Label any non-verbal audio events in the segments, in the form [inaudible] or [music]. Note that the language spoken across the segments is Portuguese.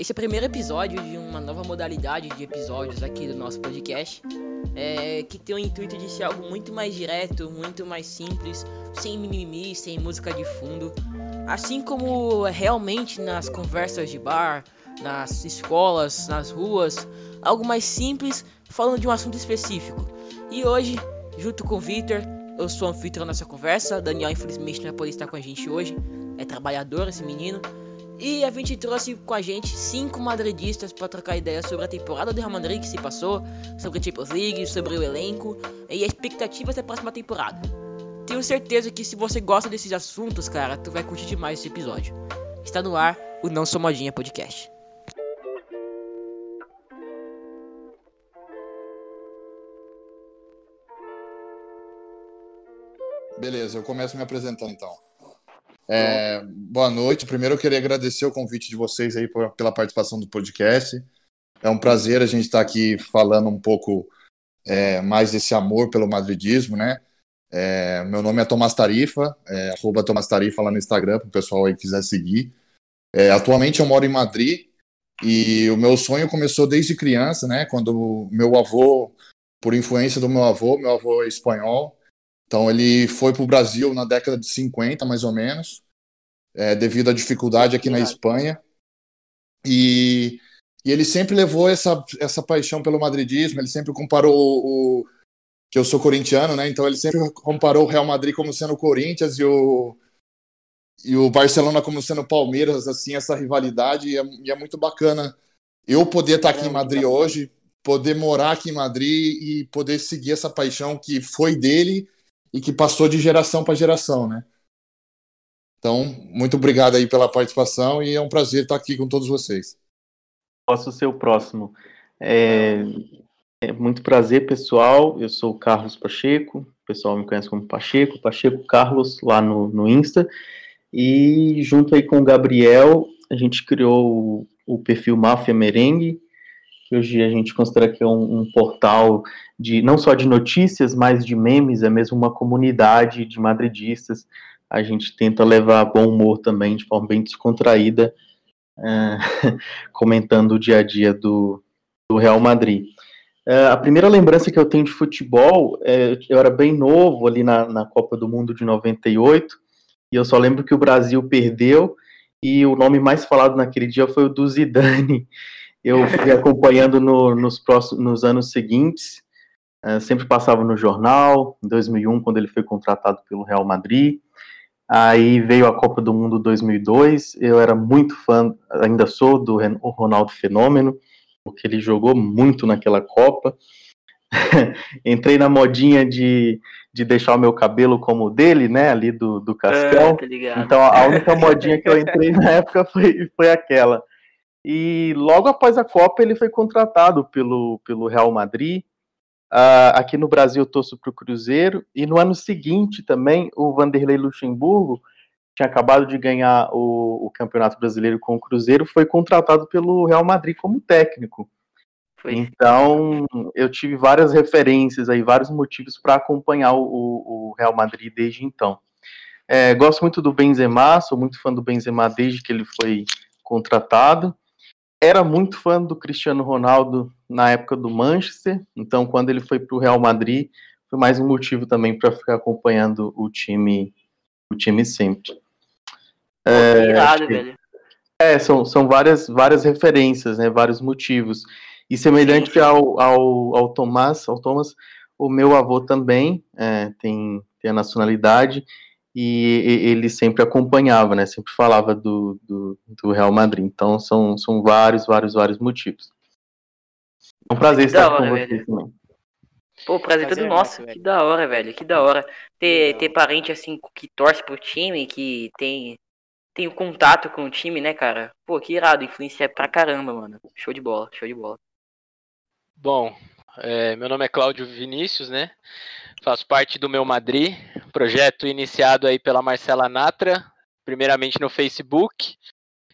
Esse é o primeiro episódio de uma nova modalidade de episódios aqui do nosso podcast, é, que tem o intuito de ser algo muito mais direto, muito mais simples, sem mimimi, sem música de fundo. Assim como realmente nas conversas de bar, nas escolas, nas ruas, algo mais simples, falando de um assunto específico. E hoje, junto com o Victor, eu sou o anfitrião nessa conversa. Daniel, infelizmente, não pode estar com a gente hoje, é trabalhador esse menino. E a gente trouxe com a gente cinco madridistas para trocar ideias sobre a temporada do Real Madrid que se passou, sobre a Champions League, sobre o elenco e expectativas da próxima temporada. Tenho certeza que se você gosta desses assuntos, cara, tu vai curtir demais esse episódio. Está no ar o Não Sou Modinha Podcast. Beleza, eu começo me apresentando então. É, boa noite. Primeiro eu queria agradecer o convite de vocês aí por, pela participação do podcast. É um prazer a gente estar aqui falando um pouco é, mais desse amor pelo madridismo, né? É, meu nome é Tomás Tarifa, é, arroba Tomás Tarifa lá no Instagram, para o pessoal aí quiser seguir. É, atualmente eu moro em Madrid e o meu sonho começou desde criança, né? Quando meu avô, por influência do meu avô, meu avô é espanhol, então ele foi para o Brasil na década de 50, mais ou menos, é, devido à dificuldade aqui na Espanha. E, e, ele sempre levou essa, essa paixão pelo madridismo, ele sempre comparou o, o, que eu sou corintiano, né? Então ele sempre comparou o Real Madrid como sendo o Corinthians e o e o Barcelona como sendo o Palmeiras, assim, essa rivalidade, e é, e é muito bacana eu poder estar aqui em Madrid hoje, poder morar aqui em Madrid e poder seguir essa paixão que foi dele e que passou de geração para geração, né? Então, muito obrigado aí pela participação e é um prazer estar aqui com todos vocês. Posso ser o próximo. É, é muito prazer, pessoal. Eu sou o Carlos Pacheco, o pessoal me conhece como Pacheco, Pacheco Carlos lá no, no Insta. E junto aí com o Gabriel, a gente criou o, o perfil Máfia Merengue, que hoje a gente considera que é um, um, portal de não só de notícias, mas de memes, é mesmo uma comunidade de madridistas. A gente tenta levar bom humor também, de forma bem descontraída, é, [laughs] comentando o dia a dia do, do Real Madrid. É, a primeira lembrança que eu tenho de futebol, é, eu era bem novo ali na, na Copa do Mundo de 98, e eu só lembro que o Brasil perdeu, e o nome mais falado naquele dia foi o do Zidane, eu fui [laughs] acompanhando no, nos, próximos, nos anos seguintes, uh, sempre passava no jornal, em 2001, quando ele foi contratado pelo Real Madrid, aí veio a Copa do Mundo 2002, eu era muito fã, ainda sou, do Ronaldo Fenômeno, porque ele jogou muito naquela Copa, [laughs] entrei na modinha de, de deixar o meu cabelo como o dele, né, ali do, do Castel, é, então a única modinha que eu entrei na [laughs] época foi, foi aquela, e logo após a Copa ele foi contratado pelo, pelo Real Madrid. Uh, aqui no Brasil eu torço para o Cruzeiro. E no ano seguinte também o Vanderlei Luxemburgo tinha acabado de ganhar o, o Campeonato Brasileiro com o Cruzeiro, foi contratado pelo Real Madrid como técnico. Foi. Então, eu tive várias referências aí, vários motivos para acompanhar o, o, Real Madrid desde então. É, gosto muito do Benzema, sou muito fã do Benzema desde que ele foi contratado era muito fã do Cristiano Ronaldo na época do Manchester, então quando ele foi para o Real Madrid, foi mais um motivo também para ficar acompanhando o time, o time sempre. É, irado, velho. É, são, são várias, várias referências, né, vários motivos. E semelhante ao, ao, ao Tomás, ao Thomas, o meu avô também é, tem, tem a nacionalidade e ele sempre acompanhava, né? Sempre falava do, do, do, Real Madrid. Então são, são vários, vários, vários motivos. É um prazer que estar com hora, vocês também. Pô, prazer, prazer todo nosso. que da hora, velho. Que da hora. Ter, ter parente assim que torce pro time, que tem, tem o contato com o time, né, cara? Pô, que irado. Influencia pra caramba, mano. Show de bola, show de bola. Bom, é, meu nome é Cláudio Vinícius, né? Faço parte do meu Madrid, projeto iniciado aí pela Marcela Natra, primeiramente no Facebook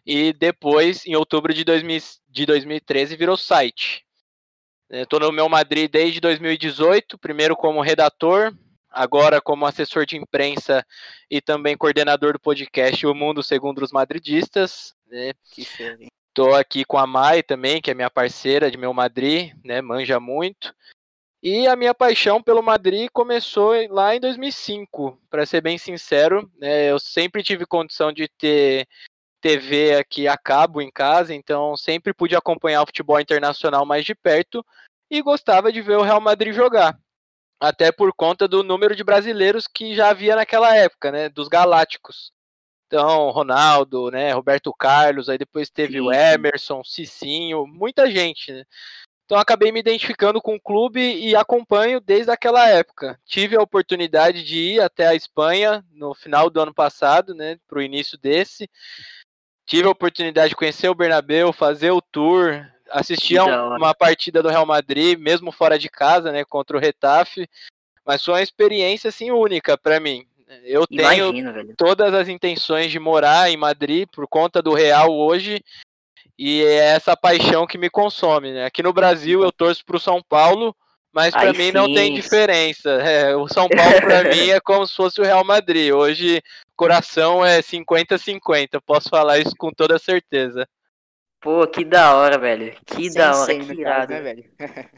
e depois, em outubro de, 2000, de 2013, virou site. Estou no meu Madrid desde 2018, primeiro como redator, agora como assessor de imprensa e também coordenador do podcast O Mundo Segundo os Madridistas. Né? Estou aqui com a Mai também, que é minha parceira de meu Madrid, né? manja muito. E a minha paixão pelo Madrid começou lá em 2005, para ser bem sincero. Né? Eu sempre tive condição de ter TV aqui a cabo em casa, então sempre pude acompanhar o futebol internacional mais de perto e gostava de ver o Real Madrid jogar. Até por conta do número de brasileiros que já havia naquela época, né, dos galácticos. Então, Ronaldo, né, Roberto Carlos, aí depois teve Sim. o Emerson, Cicinho, muita gente, né? Então acabei me identificando com o clube e acompanho desde aquela época. Tive a oportunidade de ir até a Espanha no final do ano passado, né, para o início desse tive a oportunidade de conhecer o Bernabéu, fazer o tour, assistir a uma partida do Real Madrid, mesmo fora de casa, né, contra o Retafe, mas foi uma experiência assim única para mim. Eu Imagino, tenho velho. todas as intenções de morar em Madrid por conta do Real hoje e é essa paixão que me consome, né? Aqui no Brasil eu torço para o São Paulo, mas para mim sim. não tem diferença. É, o São Paulo para mim é como se fosse o Real Madrid. Hoje coração é 50-50, posso falar isso com toda certeza. Pô, que da hora, velho. Que Sem da hora, que irado. Né, velho? [laughs]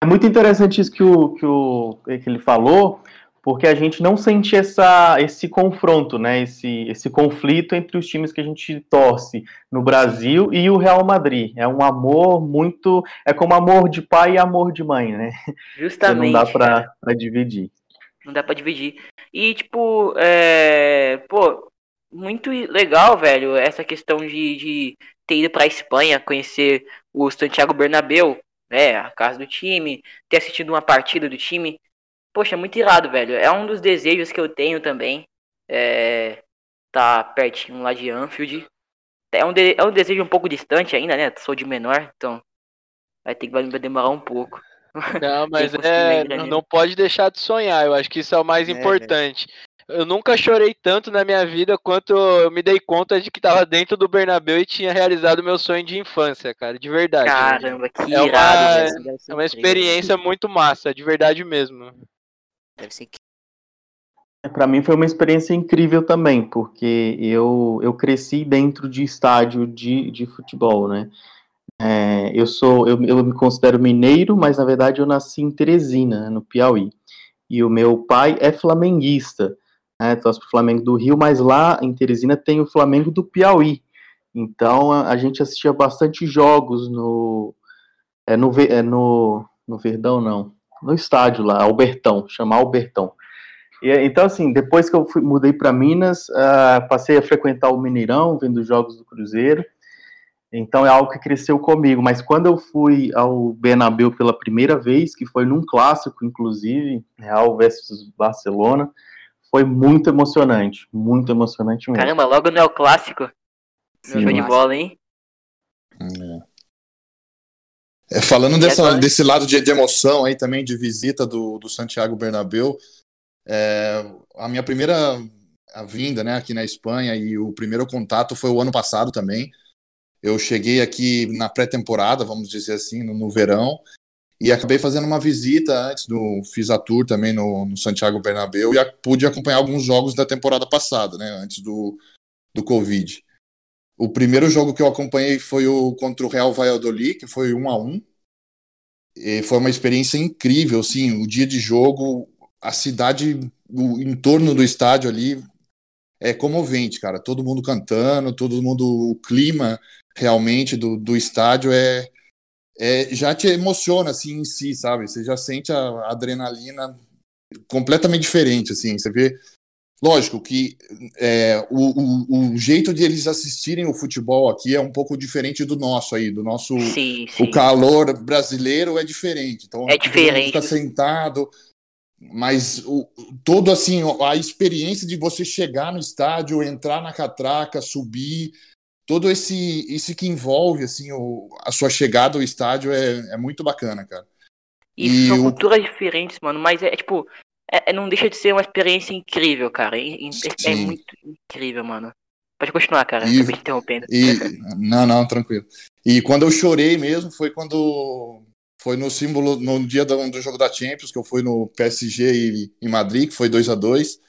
é muito interessante isso que, o, que, o, que ele falou, porque a gente não sente essa, esse confronto, né, esse, esse conflito entre os times que a gente torce no Brasil e o Real Madrid. É um amor muito. É como amor de pai e amor de mãe, né? [laughs] [laughs] Justamente. não dá para dividir. Não dá para dividir. E, tipo, é... pô, muito legal, velho, essa questão de, de ter ido pra Espanha, conhecer o Santiago Bernabéu, né, a casa do time, ter assistido uma partida do time. Poxa, muito irado, velho. É um dos desejos que eu tenho também. É... Tá pertinho lá de Anfield. É um, de... é um desejo um pouco distante ainda, né? Sou de menor, então vai ter que vai demorar um pouco. Não, [laughs] mas é, não pode deixar de sonhar. Eu acho que isso é o mais é, importante. Eu nunca chorei tanto na minha vida quanto eu me dei conta de que estava dentro do Bernabéu e tinha realizado meu sonho de infância, cara, de verdade. Caramba, que é irado. Uma, é uma experiência muito massa, de verdade mesmo. Deve ser é, para mim foi uma experiência incrível também, porque eu, eu cresci dentro de estádio de, de futebol, né? É, eu sou, eu, eu me considero mineiro, mas na verdade eu nasci em Teresina, no Piauí. E o meu pai é flamenguista, né, torce para o Flamengo do Rio, mas lá em Teresina tem o Flamengo do Piauí. Então a, a gente assistia bastante jogos no, é, no, é, no, no Verdão, não, no estádio lá, Albertão, chamar Albertão. E, então, assim, depois que eu fui, mudei para Minas, uh, passei a frequentar o Mineirão, vendo jogos do Cruzeiro. Então é algo que cresceu comigo. Mas quando eu fui ao Bernabéu pela primeira vez, que foi num clássico, inclusive, Real versus Barcelona, foi muito emocionante. Muito emocionante mesmo. Caramba, logo no é o clássico. Sim, show de bola, hein? É. é falando dessa, desse lado de, de, emoção aí também, de visita do, do Santiago Bernabéu, é, a minha primeira a vinda né, aqui na Espanha e o primeiro contato foi o ano passado também. Eu cheguei aqui na pré-temporada, vamos dizer assim, no, no, verão, e acabei fazendo uma visita antes do. Fiz a tour também no, no Santiago Bernabéu e a, pude acompanhar alguns jogos da temporada passada, né, antes do, do Covid. O primeiro jogo que eu acompanhei foi o contra o Real Valladolid, que foi um a um. E foi uma experiência incrível, assim, o dia de jogo, a cidade, o entorno do estádio ali é comovente, cara. Todo mundo cantando, todo mundo, o clima realmente do, do estádio é, é já te emociona assim em si, sabe? Você já sente a adrenalina completamente diferente, assim. Você vê, lógico que é, o, o, o, jeito de eles assistirem o futebol aqui é um pouco diferente do nosso aí, do nosso sim, sim. o calor brasileiro é diferente. Então é diferente. Fica sentado mas o, todo assim a experiência de você chegar no estádio, entrar na catraca, subir, todo esse isso que envolve assim o, a sua chegada ao estádio é, é muito bacana, cara. E, e são o... culturas diferentes, mano, mas é, é tipo é, é, não deixa de ser uma experiência incrível, cara. É, é, muito incrível, mano. Pode continuar, cara. E- Acabei te interrompendo. E não, não, tranquilo. E quando eu chorei mesmo foi quando foi no símbolo no dia do, do jogo da Champions que eu fui no PSG e- em Madrid, que foi 2 a 2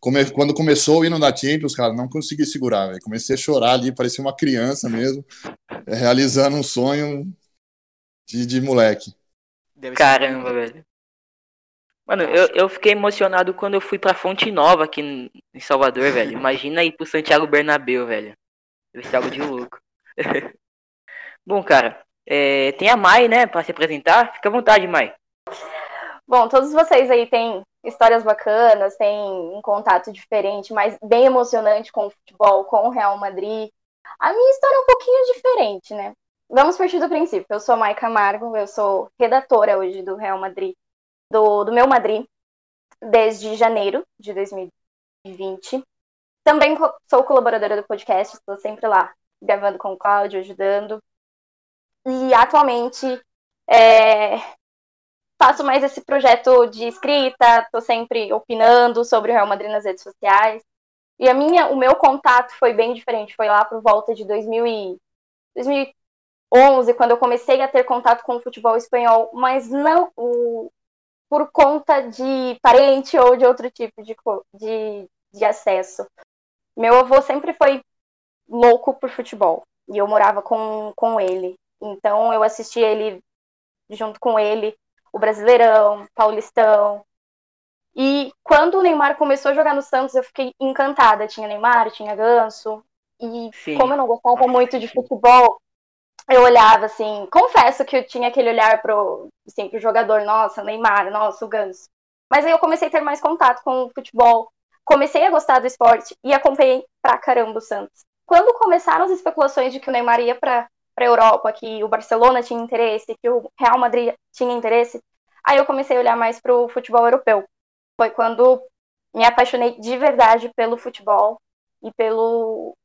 Come- quando começou o hino da Champions, cara, não consegui segurar, velho. Comecei a chorar ali, parecia uma criança mesmo, eh, realizando um sonho de, de moleque. Caramba, velho. Mano, eu, eu fiquei emocionado quando eu fui pra Fonte Nova aqui em em Salvador, velho. Imagina ir pro Santiago Bernabéu, velho. Deve ser algo de louco. [laughs] Bom, cara, é, tem a Mai, né, pra se apresentar. Fica à vontade, Mai. Bom, todos vocês aí têm histórias bacanas, têm um contato diferente, mas bem emocionante com o futebol, com o Real Madrid. A minha história é um pouquinho diferente, né? Vamos partir do princípio. Eu sou Mai Camargo, eu sou redatora hoje do Real Madrid, do, do meu Madrid, desde janeiro de 2020. Também sou colaboradora do podcast, estou sempre lá gravando com o Cláudio, ajudando. E atualmente é, faço mais esse projeto de escrita, tô sempre opinando sobre o Real Madrid nas redes sociais. E a minha, o meu contato foi bem diferente, foi lá por volta de 2000 e, 2011, quando eu comecei a ter contato com o futebol espanhol, mas não o, por conta de parente ou de outro tipo de, de, de acesso. Meu avô sempre foi louco por futebol, e eu morava com, com ele. Então eu assistia ele junto com ele o Brasileirão, Paulistão. E quando o Neymar começou a jogar no Santos, eu fiquei encantada. Tinha Neymar, tinha Ganso. E Sim. como eu não gostava muito de futebol, eu olhava assim. Confesso que eu tinha aquele olhar pro, assim, pro jogador, nossa, Neymar, nossa, o Ganso. Mas aí eu comecei a ter mais contato com o futebol. Comecei a gostar do esporte e acompanhei pra caramba o Santos. Quando começaram as especulações de que o Neymar ia pra para a Europa, que o Barcelona tinha interesse, que o Real Madrid tinha interesse, aí eu comecei a olhar mais para o futebol europeu. Foi quando me apaixonei de verdade pelo futebol e pelo,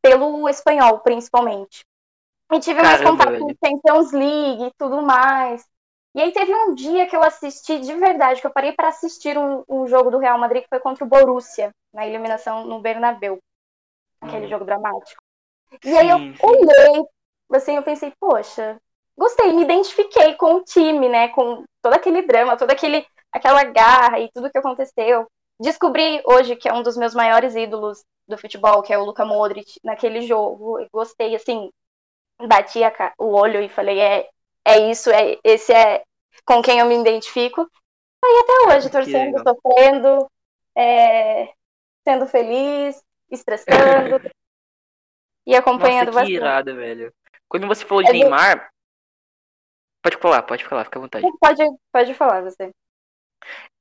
pelo espanhol, principalmente. E tive mais contato com. Champions League e tudo mais. E aí teve um dia que eu assisti de verdade, que eu parei para assistir um, um jogo do Real Madrid que foi contra o Borussia, na eliminação no Bernabéu. Aquele jogo dramático. E aí eu olhei, assim, eu pensei, poxa, gostei, me identifiquei com o time, né? Com todo aquele drama, toda aquele, aquela garra e tudo que aconteceu. Descobri hoje que é um dos meus maiores ídolos do futebol, que é o Luka Modric, naquele jogo. Eu gostei, assim, bati a o olho e falei, é, é isso, é, esse é com quem eu me identifico. Aí até hoje, torcendo, sofrendo, é, sendo feliz, estressando [laughs] e acompanhando Nossa, que bastante. irado, velho. Quando você falou de É Neymar. Pode falar, pode falar, fica à vontade. Pode, pode falar, você.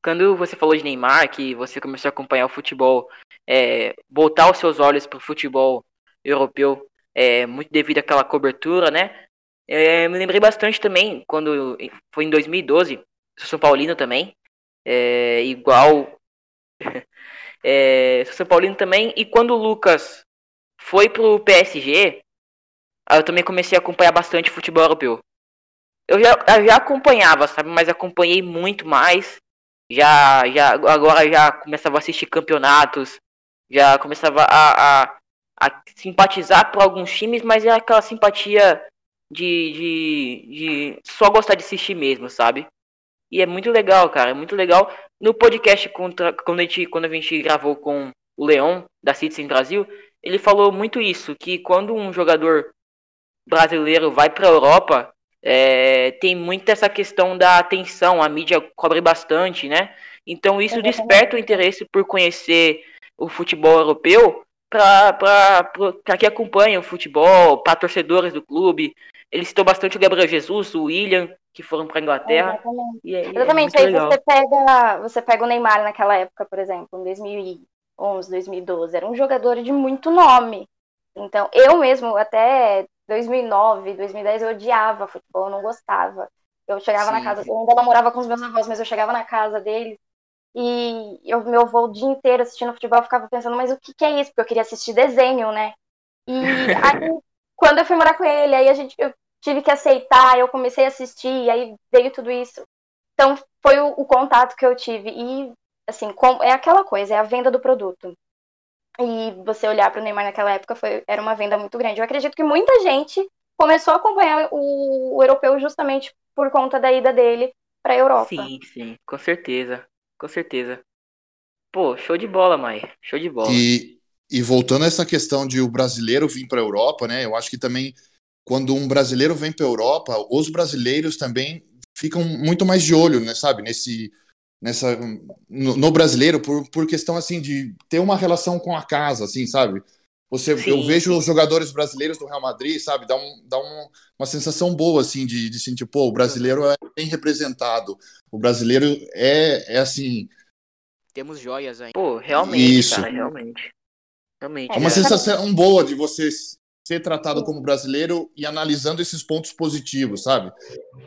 Quando você falou de Neymar, que você começou a acompanhar o futebol, é, voltar os seus olhos para o futebol europeu, é, muito devido àquela cobertura, né? É, me lembrei bastante também, quando foi em 2012, sou São Paulino também, é, igual. [laughs] é, sou São Paulino também, e quando o Lucas foi pro PSG, aí eu também comecei a acompanhar bastante futebol europeu. Eu já, eu já acompanhava, sabe? Mas acompanhei muito mais já, já agora já começava a assistir campeonatos, já começava a, a, a simpatizar por alguns times, mas é aquela simpatia de, de, de só gostar de assistir mesmo, sabe? E é muito legal, cara, é muito legal. No podcast contra, quando, a gente, quando a gente gravou com o Leon, da Citizen Brasil, ele falou muito isso, que quando um jogador brasileiro vai para a Europa, é, tem muito essa questão da atenção, a mídia cobre bastante, né? Então isso Exatamente. desperta o interesse por conhecer o futebol europeu para que acompanhem o futebol, para torcedores do clube. Eles citou bastante o Gabriel Jesus, o William, que foram para Inglaterra. Exatamente. E é, é Exatamente. muito Aí legal. você pega, você pega o Neymar naquela época, por exemplo, em 2011, 2012, era um jogador de muito nome. Então, eu mesmo, até 2009, 2010, eu odiava futebol, eu não gostava. Eu chegava na Sim. casa, eu ainda namorava com os meus avós, mas eu chegava na casa deles e eu, meu avô o dia inteiro assistindo futebol, eu ficava pensando, mas o que, que é isso? Porque eu queria assistir desenho, né? E [laughs] aí, quando eu fui morar com ele, aí a gente, eu tive que aceitar, eu comecei a assistir, e aí veio tudo isso. Então, foi o, o contato que eu tive. E, assim, com- é aquela coisa, é a venda do produto. E você olhar para o Neymar naquela época foi, era uma venda muito grande. Eu acredito que muita gente começou a acompanhar o, o europeu justamente por conta da ida dele para a Europa. Sim, sim, com certeza. Com certeza. Pô, show de bola, Mai. Show de bola. E, e voltando a essa questão de o brasileiro vir para a Europa, né? Eu acho que também quando um brasileiro vem para a Europa, os brasileiros também ficam muito mais de olho, né, sabe, nesse nessa no, no, brasileiro por, por questão assim de ter uma relação com a casa, assim, sabe? Você, Sim. eu vejo os jogadores brasileiros do Real Madrid, sabe, dá, um, dá um, uma sensação boa assim de, de sentir, pô, o brasileiro é bem representado, o brasileiro é, é assim. Temos joias aí. Pô, realmente, Isso. cara, realmente. Realmente. É uma é. sensação boa de você ser tratado como brasileiro e analisando esses pontos positivos, sabe?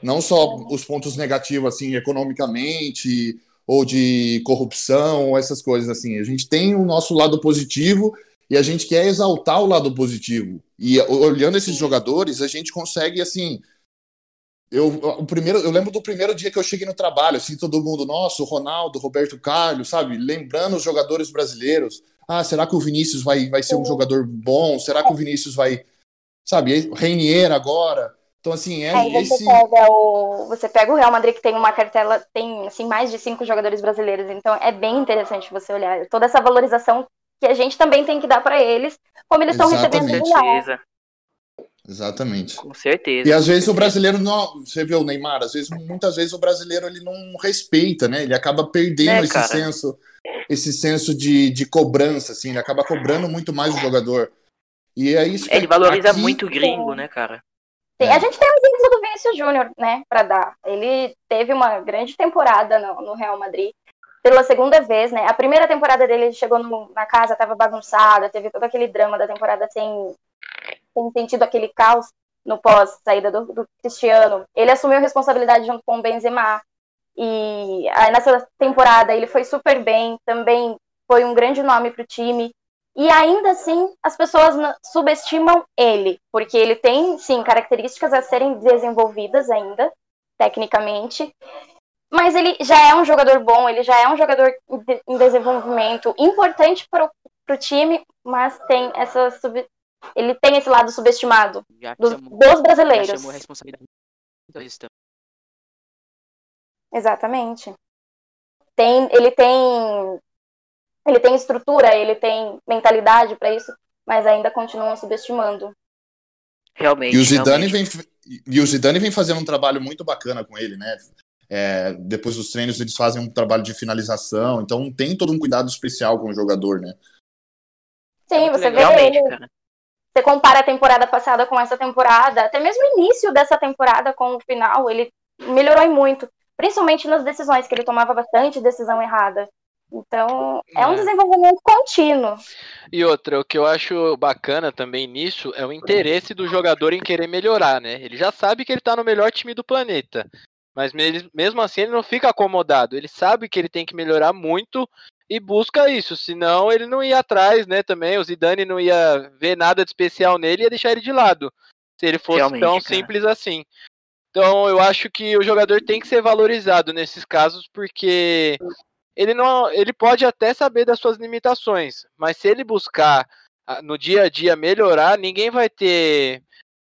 Não só os pontos negativos, assim, economicamente, ou de corrupção, ou essas coisas assim. A gente tem o nosso lado positivo e a gente quer exaltar o lado positivo. E olhando esses jogadores, a gente consegue, assim. Eu, o primeiro, eu lembro do primeiro dia que eu cheguei no trabalho, assim, todo mundo, nossa, o Ronaldo, Roberto Carlos, sabe? Lembrando os jogadores brasileiros ah, será que o Vinícius vai, vai ser um jogador bom? Será que o Vinícius vai, sabe, Reinier agora? Então, assim, é Aí você esse... Pega o, você pega o Real Madrid, que tem uma cartela, tem, assim, mais de cinco jogadores brasileiros, então é bem interessante você olhar toda essa valorização que a gente também tem que dar para eles, como eles estão recebendo lá. Exatamente. Com certeza. E às vezes o brasileiro não. Você vê o Neymar, às vezes, muitas vezes o brasileiro ele não respeita, né? Ele acaba perdendo é, esse cara. senso esse senso de, de cobrança, assim, ele acaba cobrando muito mais o jogador. E é isso que Ele valoriza aqui... muito o gringo, né, cara? Sim, a gente tem o exemplo do Vinícius Júnior, né, para dar. Ele teve uma grande temporada no, no, Real Madrid, pela segunda vez, né? A primeira temporada dele, ele chegou no, na casa, tava bagunçada, teve todo aquele drama da temporada sem, sem sentido, aquele caos no pós-saída do, do Cristiano. Ele assumiu a responsabilidade junto com o Benzema. E aí nessa temporada ele foi super bem, também foi um grande nome para o time. E ainda assim, as pessoas subestimam ele, porque ele tem, sim, características a serem desenvolvidas ainda, tecnicamente. Mas ele já é um jogador bom, ele já é um jogador em desenvolvimento importante para o time, mas tem essa sub... ele tem esse lado subestimado dos, chamou, dos brasileiros. Já chamou a responsabilidade Exatamente. Tem, ele tem ele tem estrutura, ele tem mentalidade para isso, mas ainda continuam subestimando. Realmente. E o Zidane realmente. vem e o Zidane vem fazendo um trabalho muito bacana com ele, né? É, depois dos treinos eles fazem um trabalho de finalização, então tem todo um cuidado especial com o jogador, né? Sim, você vê ele. Cara. Você compara a temporada passada com essa temporada, até mesmo o início dessa temporada com o final, ele melhorou muito principalmente nas decisões, que ele tomava bastante decisão errada. Então, é um é. desenvolvimento contínuo. E outra, o que eu acho bacana também nisso é o interesse do jogador em querer melhorar, né? Ele já sabe que ele tá no melhor time do planeta. Mas mesmo assim ele não fica acomodado. Ele sabe que ele tem que melhorar muito e busca isso. Senão ele não ia atrás, né? Também o Zidane não ia ver nada de especial nele e ia deixar ele de lado. Se ele fosse Realmente, tão cara. simples assim. Então eu acho que o jogador tem que ser valorizado nesses casos porque ele não, ele pode até saber das suas limitações, mas se ele buscar ah, no dia a dia melhorar, ninguém vai ter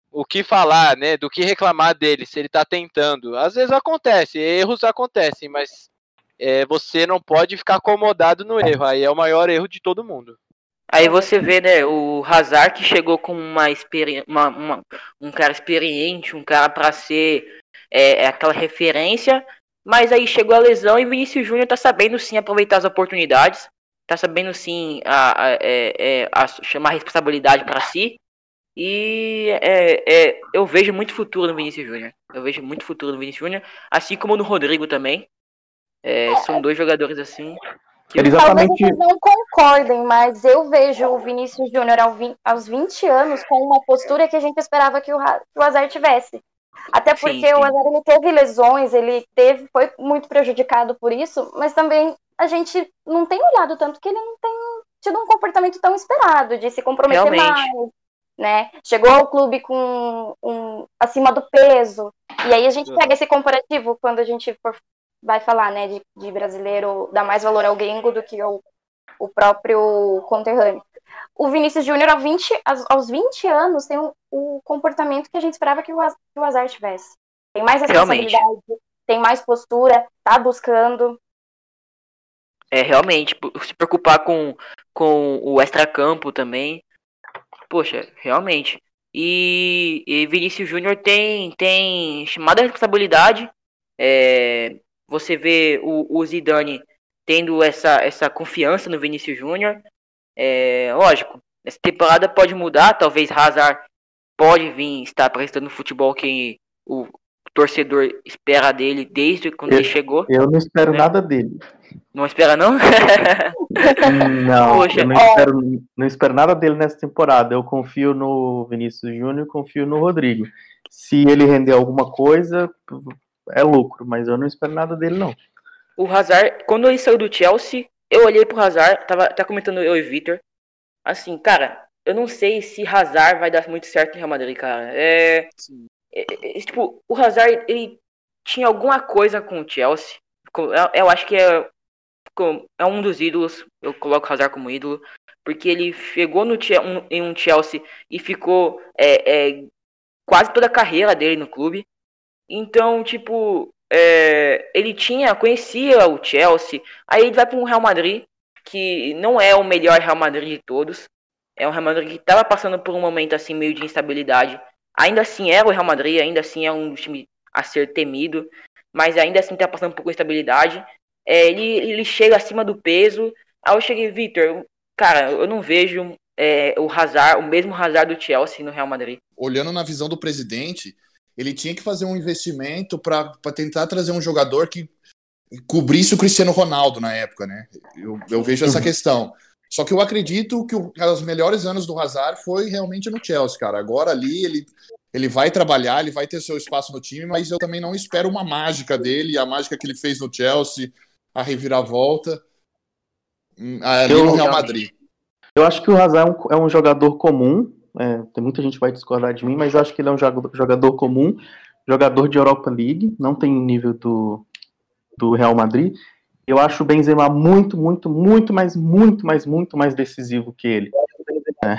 o que falar, né, do que reclamar dele se ele está tentando. Às vezes acontece, erros acontecem, mas é, você não pode ficar acomodado no erro. Aí é o maior erro de todo mundo. Aí você vê, né, o Hazard que chegou com uma, experi uma, uma um cara experiente, um cara para ser é, é, aquela referência, mas aí chegou a lesão e Vinícius Júnior tá sabendo sim aproveitar as oportunidades, tá sabendo sim a, a, é, é a chamar a responsabilidade para si. E é, é, eu vejo muito futuro no Vinícius Júnior. Eu vejo muito futuro no Vinícius Júnior, assim como no Rodrigo também. são dois jogadores assim Exatamente... Talvez não concordem, mas eu vejo o Vinícius Júnior aos 20 anos com uma postura que a gente esperava que o, que o Azar tivesse. Até porque sim, sim. o Azar ele teve lesões, ele teve, foi muito prejudicado por isso, mas também a gente não tem olhado tanto que ele não tem tido um comportamento tão esperado, de se comprometer Realmente. mais, né? Chegou ao clube com um, acima do peso. E aí a gente pega esse comparativo quando a gente for vai falar, né, de, de brasileiro dar mais valor ao gringo do que ao, o próprio conterrâneo. o Vinícius Júnior aos 20, aos 20 anos tem o, o comportamento que a gente esperava que o, que o Hazard tivesse. Tem mais responsabilidade, realmente. tem mais postura, tá buscando. É, realmente, se preocupar com, com o extracampo também. Poxa, realmente. E, e Vinícius Júnior tem, tem chamada responsabilidade. É, você vê o, o Zidane tendo essa, essa confiança no Vinícius Júnior. É, lógico, essa temporada pode mudar, talvez Hazard pode vir estar prestando futebol que o torcedor espera dele desde quando eu, ele chegou. Eu não espero né? nada dele. Não espera não? [laughs] não, Poxa, eu não espero, não espero nada dele nessa temporada. Eu confio no Vinícius Júnior, confio no Rodrigo. Se ele render alguma coisa, é lucro, mas eu não espero nada dele não. O Hazard, quando ele saiu do Chelsea, eu olhei pro Hazard, tava tá comentando eu e Victor. Assim, cara, eu não sei se Hazard vai dar muito certo em Real Madrid, cara. É, é, é, tipo, o Hazard, ele tinha alguma coisa com o Chelsea. Eu, eu acho que é, é um dos ídolos. Eu coloco o Hazard como ídolo. Porque ele chegou no, um, em um Chelsea e ficou é, é, quase toda a carreira dele no clube. Então, tipo, é, ele tinha, conhecia o Chelsea, aí ele vai para um Real Madrid, que não é o melhor Real Madrid de todos. É um Real Madrid que estava passando por um momento assim meio de instabilidade. Ainda assim era o Real Madrid, ainda assim é um time a ser temido, mas ainda assim está passando por instabilidade. É, ele, ele chega acima do peso. Aí eu cheguei, Victor, cara, eu não vejo é, o Hazard, o mesmo Hazard do Chelsea no Real Madrid. Olhando na visão do presidente, ele tinha que fazer um investimento para tentar trazer um jogador que cobrisse o Cristiano Ronaldo na época, né? Eu, eu vejo essa uhum. questão. Só que eu acredito que os melhores anos do Hazard foi realmente no Chelsea, cara. Agora ali ele, ele vai trabalhar, ele vai ter seu espaço no time, mas eu também não espero uma mágica dele, a mágica que ele fez no Chelsea, a reviravolta hum, ali eu, no Real Madrid. Eu acho que o Hazard é um, é um jogador comum, é, tem muita gente que vai discordar de mim, mas acho que ele é um jogador comum, jogador de Europa League, não tem nível do, do Real Madrid. Eu acho o Benzema muito, muito, muito mais, muito mais, muito mais decisivo que ele. É.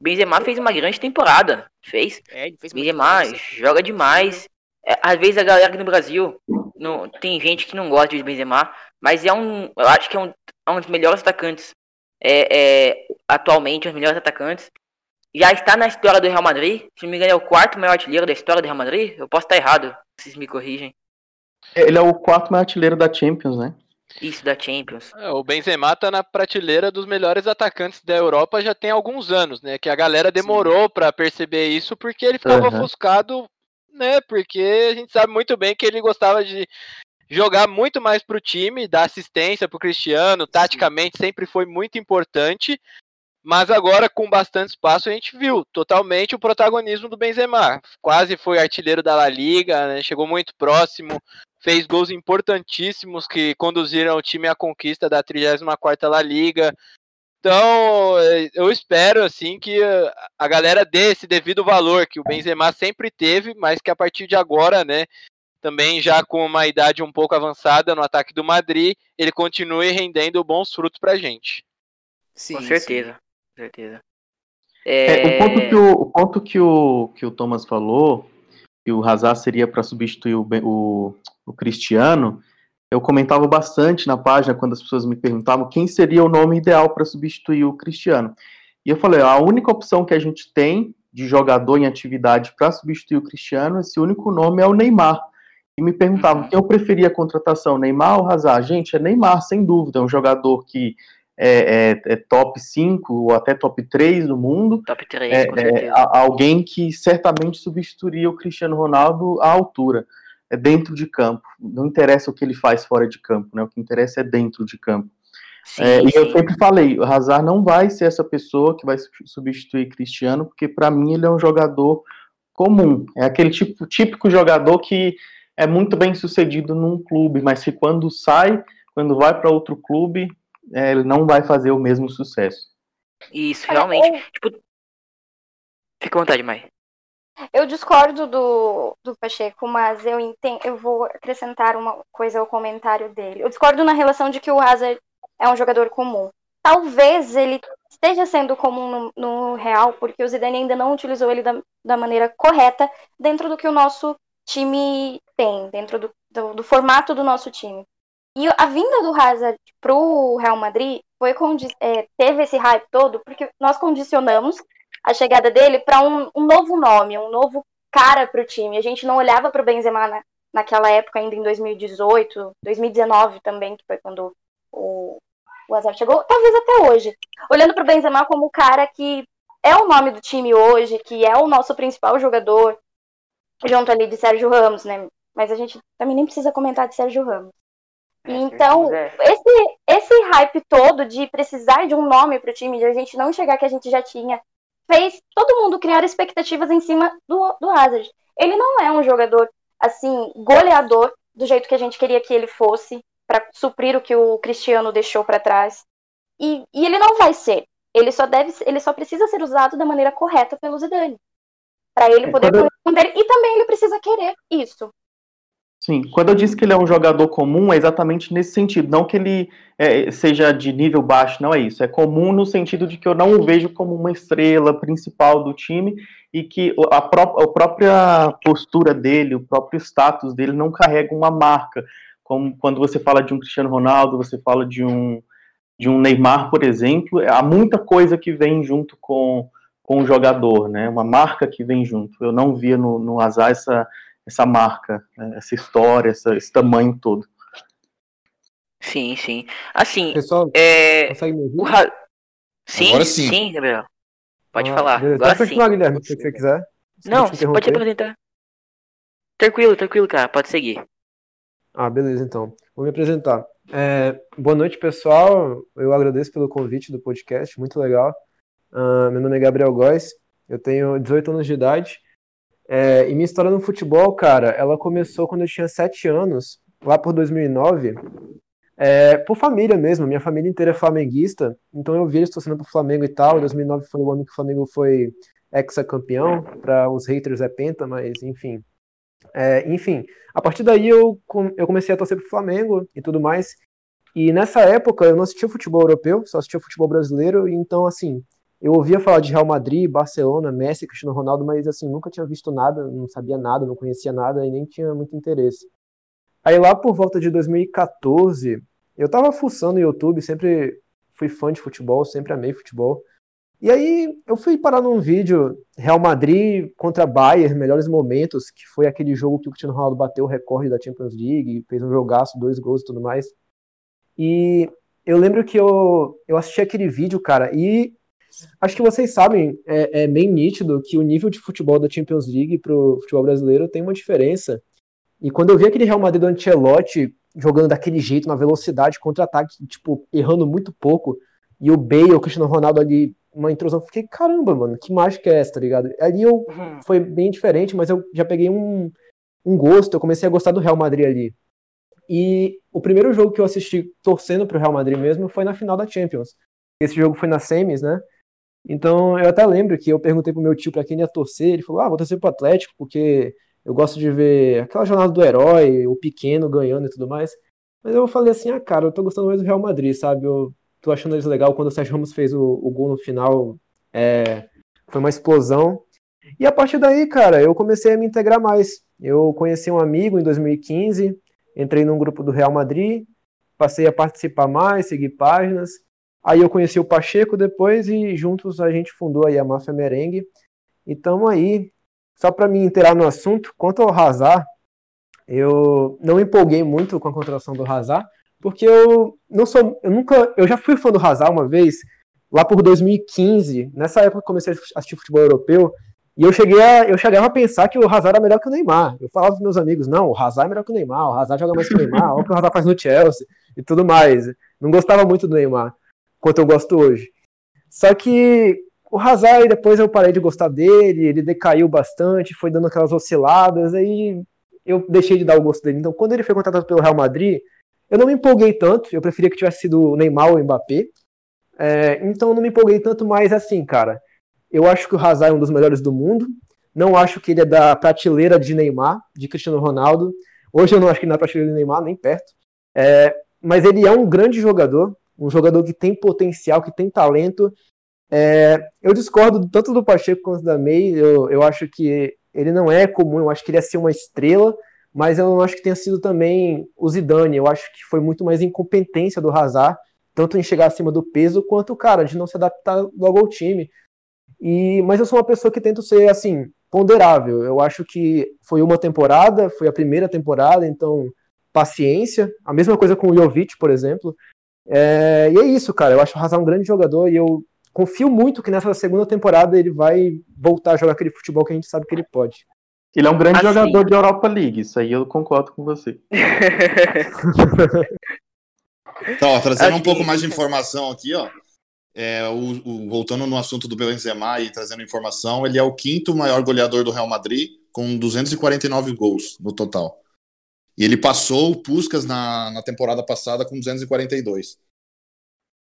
Benzema fez uma grande temporada, fez. É, ele fez Benzema joga demais. É, às vezes a galera aqui no Brasil não, tem gente que não gosta de Benzema, mas é um, eu acho que é um, é um dos melhores atacantes é, é, atualmente os melhores atacantes. Já está na história do Real Madrid. Se não me engano, é o quarto maior artilheiro da história do Real Madrid. Eu posso estar errado, vocês me corrigem. Ele é o quarto maior artilheiro da Champions, né? Isso, da Champions. É, o Benzema tá na prateleira dos melhores atacantes da Europa já tem alguns anos, né? Que a galera demorou para perceber isso porque ele ficava uhum. ofuscado, né? Porque a gente sabe muito bem que ele gostava de jogar muito mais para o time, dar assistência para o Cristiano, taticamente sempre foi muito importante. Mas agora, com bastante espaço, a gente viu totalmente o protagonismo do Benzema. Quase foi artilheiro da La Liga, né? chegou muito próximo, fez gols importantíssimos que conduziram o time à conquista da 34ª La Liga. Então, eu espero assim que a galera dê esse devido valor que o Benzema sempre teve, mas que a partir de agora, né, também já com uma idade um pouco avançada no ataque do Madrid, ele continue rendendo bons frutos pra gente. Sim, com certeza, sim. com certeza. É... É, o ponto, que o, o, ponto que o, que o Thomas falou, que o Hazard seria para substituir o, o, o Cristiano, eu comentava bastante na página quando as pessoas me perguntavam quem seria o nome ideal para substituir o Cristiano. E eu falei, a única opção que a gente tem de jogador em atividade para substituir o Cristiano, esse único nome é o Neymar e me perguntavam quem eu preferia a contratação, Neymar ou Hazard? Gente, é Neymar, sem dúvida, é um jogador que é, é, é top 5 ou até top 3 do mundo. Top 3, é, é alguém que certamente substituiria o Cristiano Ronaldo à altura, é dentro de campo. Não interessa o que ele faz fora de campo, né? O que interessa é dentro de campo. Sim, é, sim. E eu sempre falei, o Hazard não vai ser essa pessoa que vai substituir Cristiano, porque para mim ele é um jogador comum. É aquele tipo, típico jogador que é muito bem sucedido num clube, mas que quando sai, quando vai para outro clube, é, ele não vai fazer o mesmo sucesso. Isso, realmente. É, tipo, fica à vontade, Mai. Eu discordo do, do Pacheco, mas eu entendo, eu vou acrescentar uma coisa ao comentário dele. Eu discordo na relação de que o Hazard é um jogador comum. talvez ele esteja sendo comum no, no, Real, porque o Zidane ainda não utilizou ele da, da maneira correta dentro do que o nosso time tem, dentro do, do, do formato do nosso time. E a vinda do Hazard pro Real Madrid foi é, teve esse hype todo porque nós condicionamos a chegada dele para um, um, novo nome, um novo cara para o time. A gente não olhava para o Benzema na, naquela época, ainda em 2018, 2019 também, que foi quando o, o Hazard chegou, talvez até hoje. Olhando para o Benzema como o cara que é o nome do time hoje, que é o nosso principal jogador, junto ali de Sérgio Ramos, né? Mas a gente também nem precisa comentar de Sérgio Ramos. É, então, é. esse, esse hype todo de precisar de um nome para o time, de a gente não enxergar que a gente já tinha, fez todo mundo criar expectativas em cima do, do Hazard. Ele não é um jogador, assim, goleador, do jeito que a gente queria que ele fosse, para suprir o que o Cristiano deixou para trás. E, e ele não vai ser. Ele só deve, ele só precisa ser usado da maneira correta pelo Zidane. Para ele é, poder corresponder. E também ele precisa querer isso. Sim, quando eu disse que ele é um jogador comum, é exatamente nesse sentido. Não que ele é, seja de nível baixo, não é isso. É comum no sentido de que eu não o vejo como uma estrela principal do time e que a, pró a própria postura dele, o próprio status dele não carrega uma marca. Como quando você fala de um Cristiano Ronaldo, você fala de um, de um Neymar, por exemplo, há muita coisa que vem junto com, com o jogador, né? Uma marca que vem junto. Eu não via no, no Azar essa essa marca, né, essa história, essa, esse tamanho todo. Sim, sim. Assim, Pessoal, é... consegue me ouvir? Ra... Sim, Agora sim. sim, Gabriel. Pode ah, falar. Beleza. Agora pode continuar, sim. Guilherme, se você quiser. Se Não, você pode apresentar. Tranquilo, tranquilo, cara. Pode seguir. Ah, beleza, então. Vou me apresentar. É, boa noite, pessoal. Eu agradeço pelo convite do podcast, muito legal. Uh, meu nome é Gabriel Góes, eu tenho 18 anos de idade é, e minha história no futebol, cara, ela começou quando eu tinha 7 anos, lá por 2009, é, por família mesmo. Minha família inteira é flamenguista, então eu vi eles torcendo pro Flamengo e tal. 2009 foi o ano que o Flamengo foi ex-campeão, para os haters é penta, mas enfim. É, enfim, a partir daí eu, eu comecei a torcer pro Flamengo e tudo mais. E nessa época eu não assistia futebol europeu, só assistia futebol brasileiro, então assim, eu ouvia falar de Real Madrid, Barcelona, Messi, Cristiano Ronaldo, mas assim, nunca tinha visto nada, não sabia nada, não conhecia nada e nem tinha muito interesse. Aí lá por volta de 2014, eu tava fuçando no YouTube, sempre fui fã de futebol, sempre amei futebol. E aí eu fui parar num vídeo Real Madrid contra Bayern, melhores momentos, que foi aquele jogo que o Cristiano Ronaldo bateu o recorde da Champions League, fez um jogaço, dois gols e tudo mais. E eu lembro que eu, eu assisti aquele vídeo, cara, e Acho que vocês sabem, é, é, bem nítido que o nível de futebol da Champions League pro futebol brasileiro tem uma diferença. E quando eu vi aquele Real Madrid do Ancelotti jogando daquele jeito, na velocidade, contra-ataque, tipo, errando muito pouco, e o Bale, o Cristiano Ronaldo ali, uma intrusão, eu fiquei, caramba, mano, que mágica é essa, tá ligado? Ali eu, uhum. foi bem diferente, mas eu já peguei um, um gosto, eu comecei a gostar do Real Madrid ali. E o primeiro jogo que eu assisti torcendo pro Real Madrid mesmo foi na final da Champions. Esse jogo foi na semis, né? Então, eu até lembro que eu perguntei pro meu tio para quem ia torcer, ele falou: "Ah, vou torcer pro Atlético porque eu gosto de ver aquela jornada do herói, o pequeno ganhando e tudo mais". Mas eu falei assim: "Ah, cara, eu tô gostando mais do Real Madrid, sabe? Eu tô achando eles legal quando o Sérgio Ramos fez o, o gol no final, é, foi uma explosão. E a partir daí, cara, eu comecei a me integrar mais. Eu conheci um amigo em 2015, entrei num grupo do Real Madrid, passei a participar mais, seguir páginas. Aí eu conheci o Pacheco depois e juntos a gente fundou aí a Máfia Merengue. E estamos aí. Só para me inteirar no assunto, quanto ao Hazard, eu não empolguei muito com a contratação do Hazard, porque eu não sou, eu nunca, eu já fui fã do Hazard uma vez, lá por 2015, nessa época comecei a assistir futebol europeu, e eu cheguei a, eu chegava a pensar que o Hazard era melhor que o Neymar. Eu falava pros meus amigos, não, o Hazard é melhor que o Neymar, o Hazard joga mais que o Neymar, olha o que o Hazard faz no Chelsea e tudo mais. Não gostava muito do Neymar quanto eu gosto hoje. Só que o Hazard, depois eu parei de gostar dele, ele decaiu bastante, foi dando aquelas osciladas, aí eu deixei de dar o gosto dele. Então, quando ele foi contratado pelo Real Madrid, eu não me empolguei tanto, eu preferia que tivesse sido o Neymar ou o Mbappé. É, então, eu não me empolguei tanto, mas assim, cara, eu acho que o Hazard é um dos melhores do mundo. Não acho que ele é da prateleira de Neymar, de Cristiano Ronaldo. Hoje eu não acho que ele é da prateleira de Neymar, nem perto. É, mas ele é um grande jogador. Um jogador que tem potencial, que tem talento. É, eu discordo tanto do Pacheco quanto da May. Eu, eu acho que ele não é comum, eu acho que ele ia ser uma estrela, mas eu não acho que tenha sido também o Zidane. Eu acho que foi muito mais incompetência do Hazard, tanto em chegar acima do peso, quanto, cara, de não se adaptar logo ao time. E, mas eu sou uma pessoa que tento ser, assim, ponderável. Eu acho que foi uma temporada, foi a primeira temporada, então paciência. A mesma coisa com o Jovic, por exemplo. É, e é isso, cara. Eu acho o Hazard um grande jogador e eu confio muito que nessa segunda temporada ele vai voltar a jogar aquele futebol que a gente sabe que ele pode. Ele é um grande assim. jogador de Europa League, isso aí eu concordo com você. então, [laughs] ó, trazendo assim. um pouco mais de informação aqui, ó. É, o, o, voltando no assunto do Benzema e trazendo informação, ele é o quinto maior goleador do Real Madrid, com 249 gols no total. E ele passou o Puskas na, na temporada passada com 242.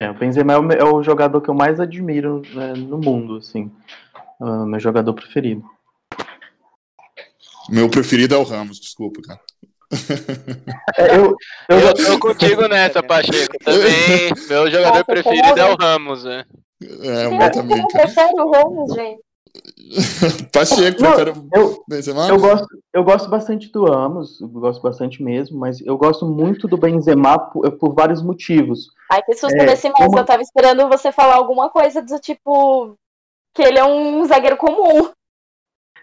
É, o Benzema é o, é o jogador que eu mais admiro né, no mundo, assim. Uh, meu jogador preferido. Meu preferido é o Ramos, desculpa, cara. [laughs] É, eu, eu, eu tô contigo nessa, Pacheco. Também, [laughs] meu jogador preferido é o Ramos, né? É, o meu também. Eu prefiro o Ramos, gente. Pacheco, Não, prefere eu, Benzema? Eu gosto, eu gosto bastante do Ramos, eu gosto bastante mesmo, mas eu gosto muito do Benzema por, por vários motivos. Ai, que susto é, desse moço, uma... eu tava esperando você falar alguma coisa do tipo que ele é um zagueiro comum.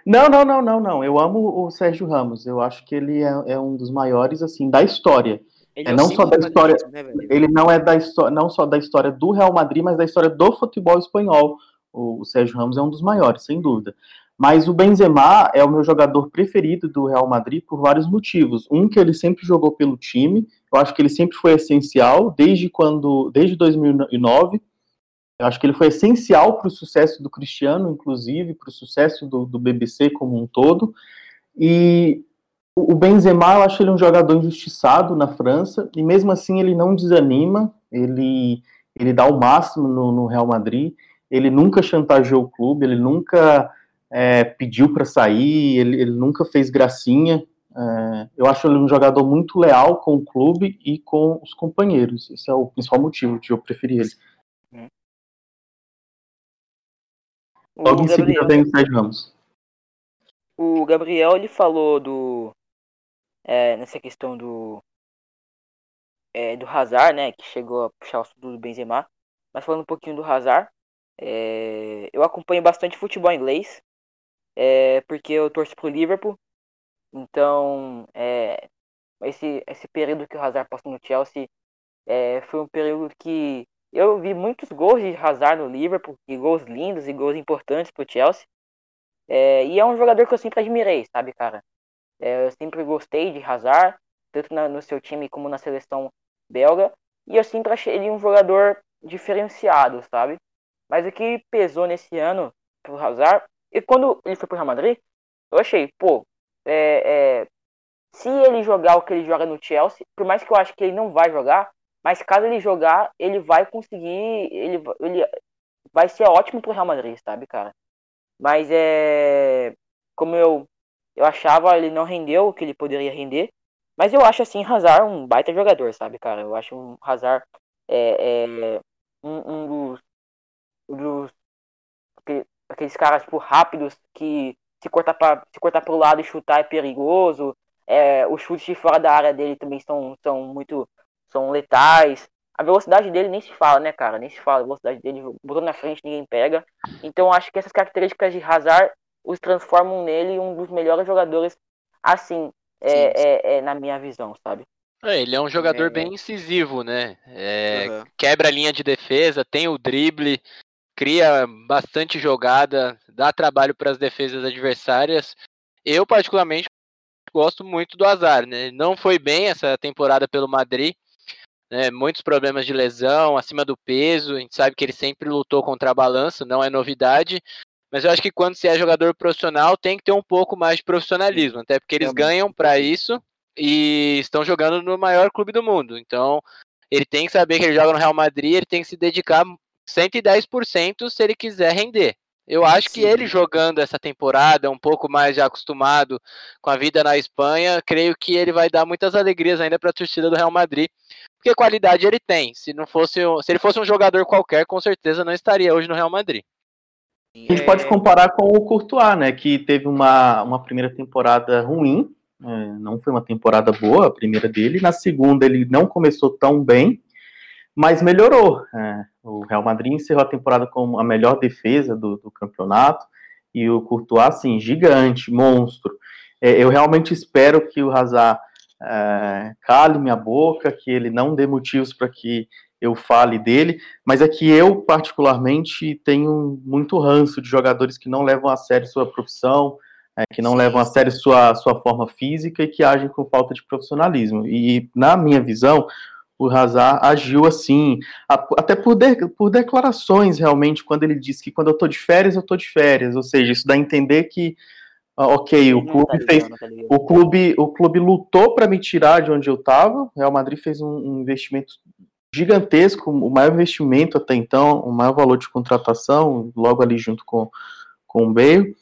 Não, não, não, não, não. Eu amo o Sérgio Ramos. Eu acho que ele é, é um dos maiores, assim, da história. Ele é, é não só da história. Né, ele não é da história, não só da história do Real Madrid, mas da história do futebol espanhol. O, Sérgio Ramos é um dos maiores, sem dúvida. Mas o Benzema é o meu jogador preferido do Real Madrid por vários motivos. Um que ele sempre jogou pelo time. Eu acho que ele sempre foi essencial desde quando, desde 2009 eu acho que ele foi essencial para o sucesso do Cristiano, inclusive, para o sucesso do, do, BBC como um todo. E o Benzema, eu acho ele um jogador injustiçado na França, e mesmo assim ele não desanima, ele, ele dá o máximo no, no Real Madrid, ele nunca chantageou o clube, ele nunca é, pediu para sair, ele, ele, nunca fez gracinha. É, eu acho ele um jogador muito leal com o clube e com os companheiros. Esse é o principal motivo de eu preferir ele. Logo em seguida vem o Sérgio Ramos. O Gabriel ele falou do é, nessa questão do é, do Hazard, né, que chegou a puxar o assunto do Benzema, mas falando um pouquinho do Hazard, é, eu acompanho bastante futebol inglês, é, porque eu torço pro Liverpool, então é, esse esse período que o Hazard passou no Chelsea é, foi um período que eu vi muitos gols de Hazard no Liverpool, e gols lindos e gols importantes pro Chelsea. É, e é um jogador que eu sempre admirei, sabe, cara? É, eu sempre gostei de Hazard, tanto na, no seu time como na seleção belga. E eu sempre achei ele um jogador diferenciado, sabe? Mas o que pesou nesse ano pro Hazard, e quando ele foi pro Real Madrid, eu achei, pô, é, é, se ele jogar o que ele joga no Chelsea, por mais que eu acho que ele não vai jogar, mas caso ele jogar, ele vai conseguir. Ele, ele vai ser ótimo pro Real Madrid, sabe, cara? Mas é. Como eu, eu achava, ele não rendeu o que ele poderia render. Mas eu acho assim, Hazard um baita jogador, sabe, cara? Eu acho um Hazard é, é um, um, dos. Dos aqueles caras tipo, rápidos que se cortar, pra, se cortar pro lado e chutar é perigoso. É, os chutes de fora da área dele também são, são muito são letais. A velocidade dele nem se fala, né, cara? Nem se fala. A velocidade dele, botou na frente, ninguém pega. Então acho que essas características de Hazard os transformam nele um dos melhores jogadores, assim, é, é, é na minha visão, sabe? É, ele é um jogador é. bem incisivo, né? Uhum. Quebra a linha de defesa, tem o drible, cria bastante jogada, dá trabalho para as defesas adversárias. Eu, particularmente, gosto muito do Azar, né? Não foi bem essa temporada pelo Madrid, né, muitos problemas de lesão, acima do peso, a gente sabe que ele sempre lutou contra a balança, não é novidade, mas eu acho que quando você é jogador profissional tem que ter um pouco mais de profissionalismo, até porque eles ganham para isso e estão jogando no maior clube do mundo, então ele tem que saber que ele joga no Real Madrid, ele tem que se dedicar 110% se ele quiser render. Eu acho Sim. que ele jogando essa temporada, um pouco mais já acostumado com a vida na Espanha, creio que ele vai dar muitas alegrias ainda para a torcida do Real Madrid, porque qualidade ele tem. Se não fosse, se ele fosse um jogador qualquer, com certeza não estaria hoje no Real Madrid. A gente pode comparar com o Courtois, né, que teve uma, uma primeira temporada ruim, é, não foi uma temporada boa a primeira dele, na segunda ele não começou tão bem, mas melhorou. É, o Real Madrid encerrou a temporada com a melhor defesa do, do campeonato, e o Courtois, assim, gigante, monstro. É, eu realmente espero que o Hazard é, cale minha boca, que ele não dê motivos para que eu fale dele, mas é que eu, particularmente, tenho muito ranço de jogadores que não levam a sério sua profissão, é, que não levam a sério sua, sua forma física e que agem com falta de profissionalismo. E, na minha visão, o Hazard agiu assim, até por, de, por declarações, realmente, quando ele disse que quando eu tô de férias, eu tô de férias, ou seja, isso dá a entender que ah, ok, o clube tá fez, tá o clube, o clube lutou para me tirar de onde eu estava. O Real Madrid fez um, um, investimento gigantesco, o maior investimento até então, o maior valor de contratação, logo ali junto com, com o Bale.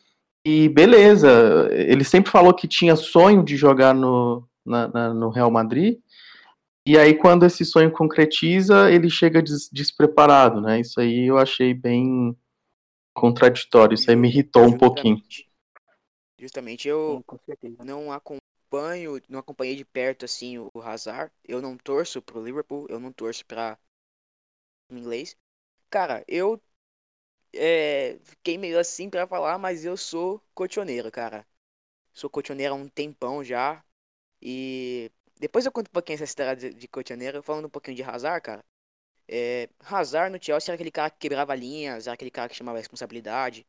E beleza, ele sempre falou que tinha sonho de jogar no, na, na, no Real Madrid. E aí, quando esse sonho concretiza, ele chega des, despreparado, né? Isso aí eu achei bem contraditório, isso aí me irritou um pouquinho. Justamente eu não acompanho, não acompanhei de perto assim o Hazard. Eu não torço pro Liverpool, eu não torço para inglês. Cara, eu é, fiquei meio assim para falar, mas eu sou cotioneiro, cara. Sou cotioneiro há um tempão já. E depois eu conto um pouquinho essa história de, cotioneiro, falando um pouquinho de Hazard, cara. É, Hazard no Chelsea era aquele cara que quebrava linhas, era aquele cara que chamava responsabilidade,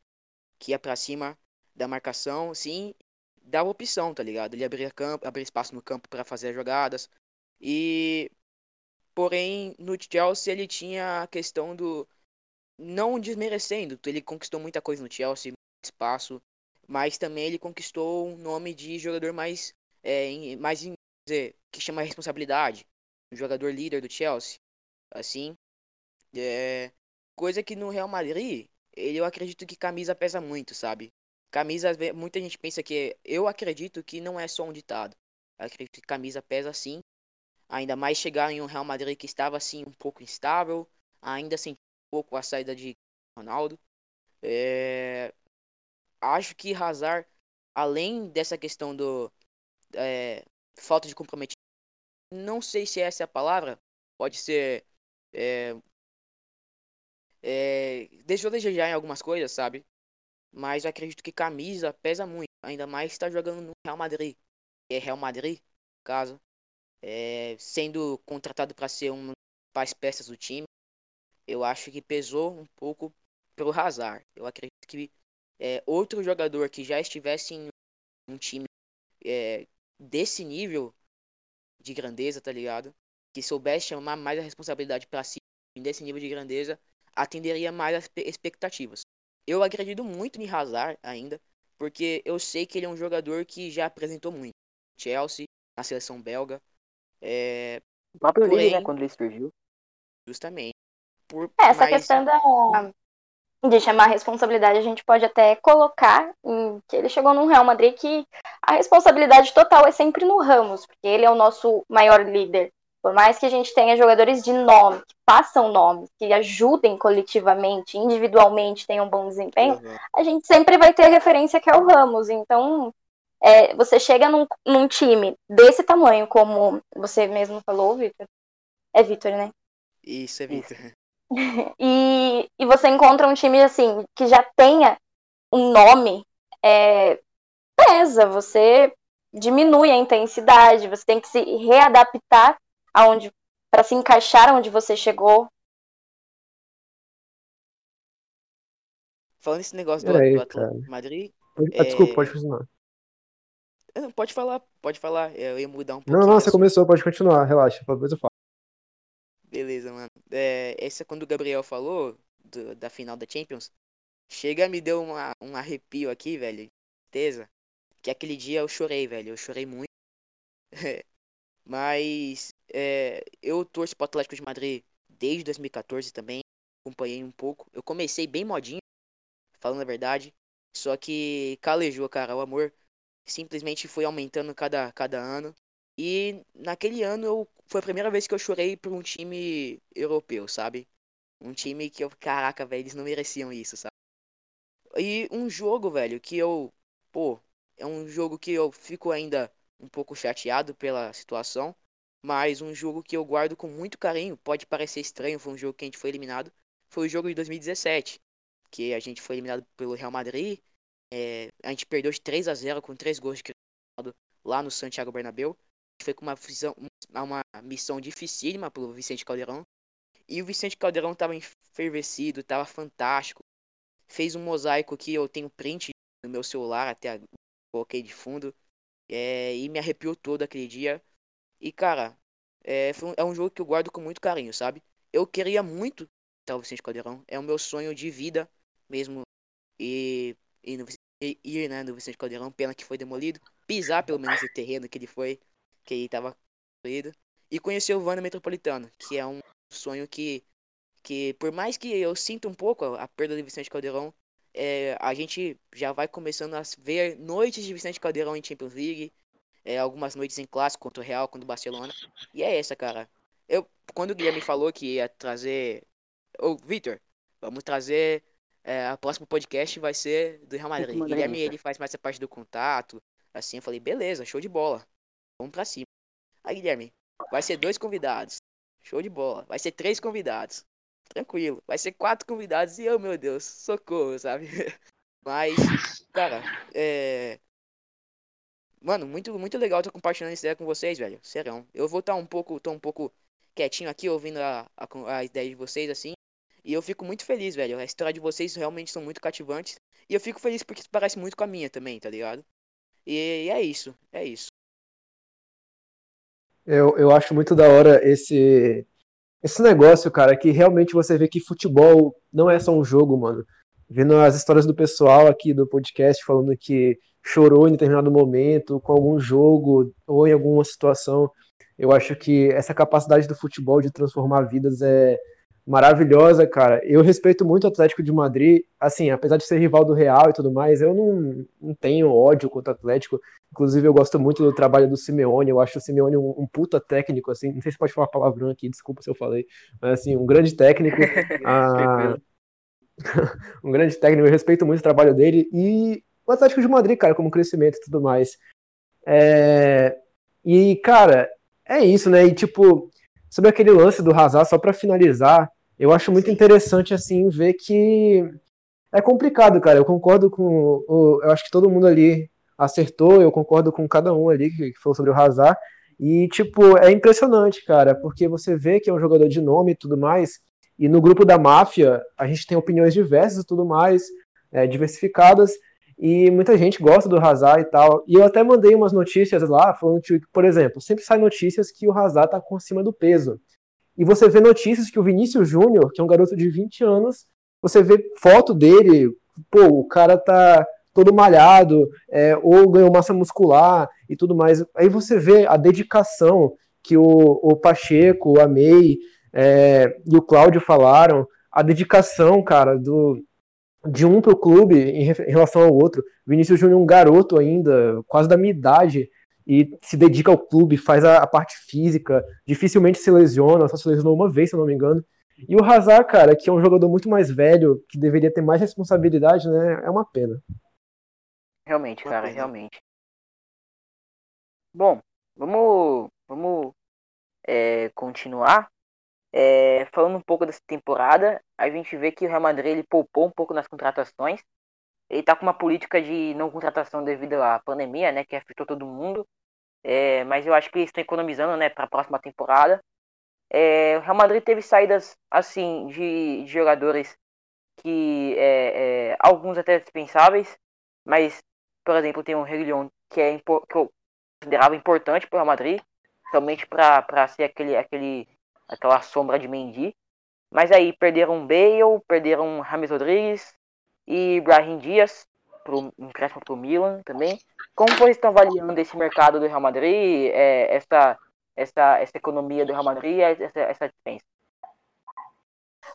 que ia para cima da marcação, sim, dava opção, tá ligado? Ele abria campo, abria espaço no campo para fazer as jogadas. E porém no Chelsea ele tinha a questão do não desmerecendo, ele conquistou muita coisa no Chelsea, espaço, mas também ele conquistou um nome de jogador mais é, mais dizer, que chama responsabilidade, um jogador líder do Chelsea, assim, é, coisa que no Real Madrid, eu acredito que camisa pesa muito, sabe? Camisa, muita gente pensa que. Eu acredito que não é só um ditado. Eu acredito que camisa pesa sim. Ainda mais chegar em um Real Madrid que estava assim um pouco instável. Ainda senti um pouco a saída de Ronaldo. É... Acho que Hazard, além dessa questão do. É... Falta de comprometimento. Não sei se essa é a palavra. Pode ser. É... É... Deixou desejar em algumas coisas, sabe? Mas eu acredito que camisa pesa muito. Ainda mais está jogando no Real Madrid. É Real Madrid, caso. É, sendo contratado para ser uma das peças do time. Eu acho que pesou um pouco pelo Hazard. Eu acredito que é, outro jogador que já estivesse em um time é, desse nível de grandeza, tá ligado? Que soubesse chamar mais a responsabilidade para si, desse nível de grandeza, atenderia mais as expectativas. Eu acredito muito em Hazard ainda, porque eu sei que ele é um jogador que já apresentou muito. Chelsea, na seleção belga. É... O próprio Porém, Lille, né, quando ele surgiu. Justamente. Por, é, essa questão da, de chamar a responsabilidade, a gente pode até colocar em, que ele chegou num Real Madrid que a responsabilidade total é sempre no Ramos, porque ele é o nosso maior líder. Por mais que a gente tenha jogadores de nome, que façam nomes, que ajudem coletivamente, individualmente, tenham um bom desempenho, uhum. a gente sempre vai ter a referência que é o Ramos. Então, é, você chega num, num, time desse tamanho, como você mesmo falou, Vitor. É Vitor, né? Isso, é Vitor. E, e você encontra um time assim, que já tenha um nome, é, pesa, você diminui a intensidade, você tem que se readaptar aonde para se encaixar onde você chegou. Falando esse negócio do, aí, do Atlético Madrid. Ah, desculpa, pode continuar. Pode falar, pode falar. Eu ia mudar um pouco. Não, não, você começou, pode continuar, relaxa, depois eu falo. Beleza, mano. É, essa quando o Gabriel falou do, da final da Champions, chega me deu uma, um arrepio aqui, velho. Certeza. Que aquele dia eu chorei, velho. Eu chorei muito. [laughs] Mas é, eu torço pro Atlético de Madrid desde 2014 também. Acompanhei um pouco. Eu comecei bem modinho, falando a verdade. Só que calejou, cara. O amor simplesmente foi aumentando cada, cada ano. E naquele ano eu, foi a primeira vez que eu chorei por um time europeu, sabe? Um time que eu, caraca, velho, eles não mereciam isso, sabe? E um jogo, velho, que eu, pô, é um jogo que eu fico ainda um pouco chateado pela situação, mas um jogo que eu guardo com muito carinho, pode parecer estranho, foi um jogo que a gente foi eliminado, foi o jogo de 2017, que a gente foi eliminado pelo Real Madrid, é, a gente perdeu de 3 a 0 com 3 gols de lá no Santiago Bernabéu, foi com uma, uma missão dificílima pelo Vicente Caldeirão, e o Vicente Caldeirão tava enfervecido, tava fantástico, fez um mosaico que eu tenho print no meu celular, até coloquei de fundo, é, e me arrepiou todo aquele dia, e cara, é, um, é um jogo que eu guardo com muito carinho, sabe? Eu queria muito estar o Vicente Caldeirão. É o meu sonho de vida mesmo. E, e, no, e ir né, no Vicente Caldeirão, pena que foi demolido. Pisar pelo menos o terreno que ele foi, que ele estava construído. E conhecer o Vanda Metropolitano, que é um sonho que, que por mais que eu sinta um pouco a, perda do Vicente Caldeirão, é, a gente já vai começando a ver noites de Vicente Caldeirão em Champions League, é, algumas noites em clássico contra o Real, contra o Barcelona. E é essa, cara. Eu, quando o Guilherme falou que ia trazer. Ô, Victor, vamos trazer. É, a próximo podcast vai ser do Real Madrid. Guilherme, ele faz mais essa parte do contato. Assim, eu falei, beleza, show de bola. Vamos pra cima. Aí, Guilherme, vai ser dois convidados. Show de bola. Vai ser três convidados. Tranquilo. Vai ser quatro convidados e, oh meu Deus, socorro, sabe? [laughs] Mas, cara, é. Mano, muito, muito legal estar compartilhando essa ideia com vocês, velho. Serão. Eu vou estar um pouco, tô um pouco quietinho aqui, ouvindo a, a, a ideia de vocês, assim. E eu fico muito feliz, velho. A história de vocês realmente são muito cativantes. E eu fico feliz porque parece muito com a minha também, tá ligado? E, e é isso, é isso. Eu, eu acho muito da hora esse, esse negócio, cara, que realmente você vê que futebol não é só um jogo, mano. Vendo as histórias do pessoal aqui do podcast falando que chorou em determinado momento, com algum jogo ou em alguma situação. Eu acho que essa capacidade do futebol de transformar vidas é maravilhosa, cara. Eu respeito muito o Atlético de Madrid, assim, apesar de ser rival do Real e tudo mais, eu não, não tenho ódio contra o Atlético. Inclusive, eu gosto muito do trabalho do Simeone, eu acho o Simeone um, um puta técnico, assim, não sei se pode falar palavrão aqui, desculpa se eu falei, mas assim, um grande técnico. [laughs] ah, [laughs] um grande técnico, eu respeito muito o trabalho dele e o Atlético de Madrid, cara, como crescimento e tudo mais. É... E, cara, é isso, né? E, tipo, sobre aquele lance do Hazard, só para finalizar, eu acho muito interessante, assim, ver que é complicado, cara. Eu concordo com. O... Eu acho que todo mundo ali acertou, eu concordo com cada um ali que falou sobre o Hazard. E, tipo, é impressionante, cara, porque você vê que é um jogador de nome e tudo mais. E no grupo da máfia, a gente tem opiniões diversas e tudo mais, é, diversificadas. E muita gente gosta do Hazard e tal. E eu até mandei umas notícias lá, falando que, por exemplo, sempre sai notícias que o Hazard tá com acima do peso. E você vê notícias que o Vinícius Júnior, que é um garoto de 20 anos, você vê foto dele, pô, o cara tá todo malhado, é, ou ganhou massa muscular e tudo mais. Aí você vê a dedicação que o, o Pacheco, a May é, e o Cláudio falaram, a dedicação, cara, do, de um para o clube em, relação ao outro. Vinícius Júnior é um garoto ainda, quase da minha idade, e se dedica ao clube, faz a, a, parte física, dificilmente se lesiona, só se lesionou uma vez, se eu não me engano. E o Hazard, cara, que é um jogador muito mais velho, que deveria ter mais responsabilidade, né? É uma pena. Realmente, cara, realmente. Bom, vamos, vamos é, continuar. É, falando um pouco dessa temporada, a gente vê que o Real Madrid ele poupou um pouco nas contratações. Ele está com uma política de não contratação devido à pandemia, né, que afetou todo mundo. É, mas eu acho que eles estão economizando, né, para a próxima temporada. É, o Real Madrid teve saídas assim de, de jogadores que é, é, alguns até dispensáveis, mas por exemplo tem o Reguilhon que é que eu considerava importante para o Real Madrid, somente para ser aquele aquele aquela sombra de Mendy. Mas aí perderam Bale, perderam Rames Rodrigues e Brahim Dias, pro, empréstimo para o Milan também. Como vocês estão avaliando esse mercado do Real Madrid, é, essa, essa, essa economia do Real Madrid, essa, essa dispensa?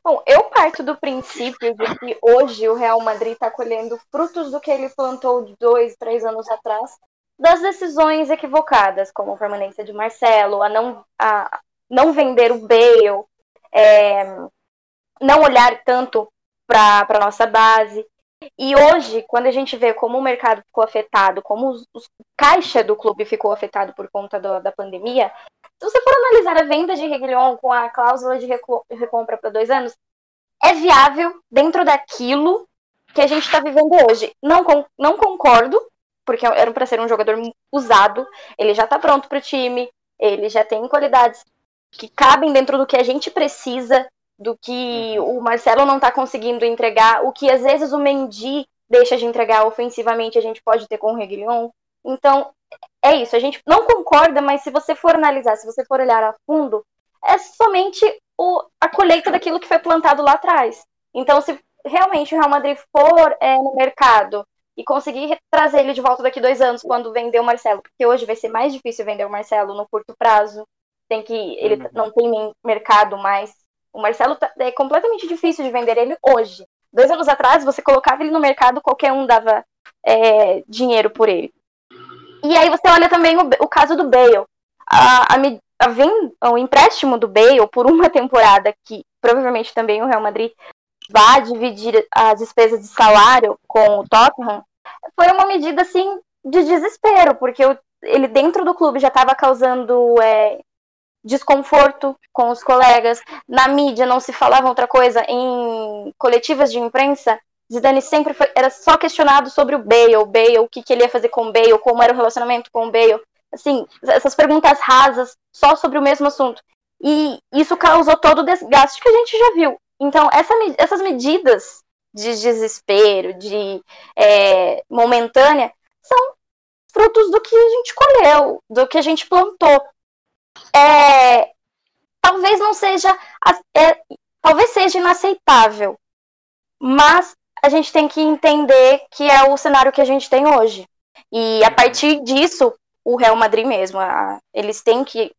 Bom, eu parto do princípio de que hoje o Real Madrid está colhendo frutos do que ele plantou dois, três anos atrás, das decisões equivocadas, como a permanência de Marcelo, a não, a não vender o Bale, é, não olhar tanto para a nossa base. E hoje, quando a gente vê como o mercado ficou afetado, como os, os caixa do clube ficou afetado por conta do, da pandemia, se você for analisar a venda de Reguilhon com a cláusula de recompra para dois anos, é viável dentro daquilo que a gente está vivendo hoje. Não, não concordo, porque era para ser um jogador usado, ele já está pronto para o time, ele já tem qualidades que cabem dentro do que a gente precisa, do que uhum. o Marcelo não está conseguindo entregar, o que às vezes o Mendy deixa de entregar ofensivamente, a gente pode ter com o Reguilhon. Então, é isso, a gente não concorda, mas se você for analisar, se você for olhar a fundo, é somente o, a colheita daquilo que foi plantado lá atrás. Então, se realmente o Real Madrid for é, no mercado e conseguir trazer ele de volta daqui dois anos, quando vender o Marcelo, porque hoje vai ser mais difícil vender o Marcelo no curto prazo, tem que ele uhum. não tem mercado mais. O Marcelo tá, é completamente difícil de vender ele hoje. Dois anos atrás, você colocava ele no mercado, qualquer um dava é, dinheiro por ele. E aí você olha também o, o caso do Bale. A, a, a o empréstimo do Bale por uma temporada que provavelmente também o Real Madrid vai dividir as despesas de salário com o Tottenham foi uma medida assim de desespero, porque ele dentro do clube já estava causando é, desconforto com os colegas. Na mídia não se falava outra coisa. Em coletivas de imprensa, Zidane sempre foi, era só questionado sobre o Bale, o Bale, o que, que ele ia fazer com o Bale, como era o relacionamento com o Bale. Assim, essas perguntas rasas só sobre o mesmo assunto. E isso causou todo o desgaste que a gente já viu. Então, essa, essas medidas de desespero, de é, momentânea, são frutos do que a gente colheu, do que a gente plantou é, talvez não seja. É, talvez seja inaceitável. Mas a gente tem que entender que é o cenário que a gente tem hoje. E a partir disso, o Real Madrid mesmo, a, eles têm que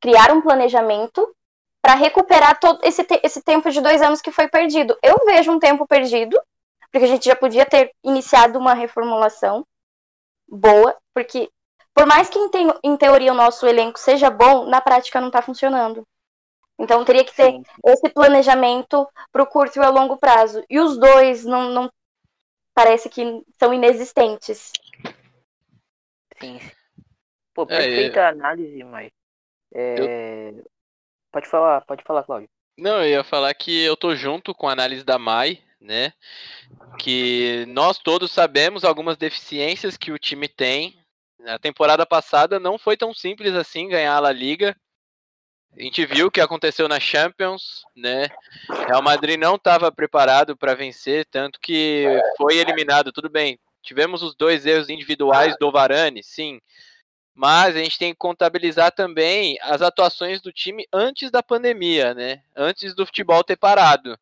criar um planejamento para recuperar todo esse, te esse tempo de dois anos que foi perdido. Eu vejo um tempo perdido, porque a gente já podia ter iniciado uma reformulação boa, porque por mais que em, te em teoria o nosso elenco seja bom, na prática não está funcionando. Então teria que ter Sim. esse planejamento para o curto e o longo prazo. E os dois não, não parece que são inexistentes. Sim. Pô, perfeita é, é... análise, mas. É... Eu... Pode falar, pode falar, Cláudio. Não, eu ia falar que eu tô junto com a análise da Mai, né? Que nós todos sabemos algumas deficiências que o time tem, a temporada passada não foi tão simples assim ganhar a Liga. A gente viu o que aconteceu na Champions, né? Real Madrid não estava preparado para vencer, tanto que foi eliminado. Tudo bem, tivemos os dois erros individuais do Varane, sim. Mas a gente tem que contabilizar também as atuações do time antes da pandemia, né? Antes do futebol ter parado.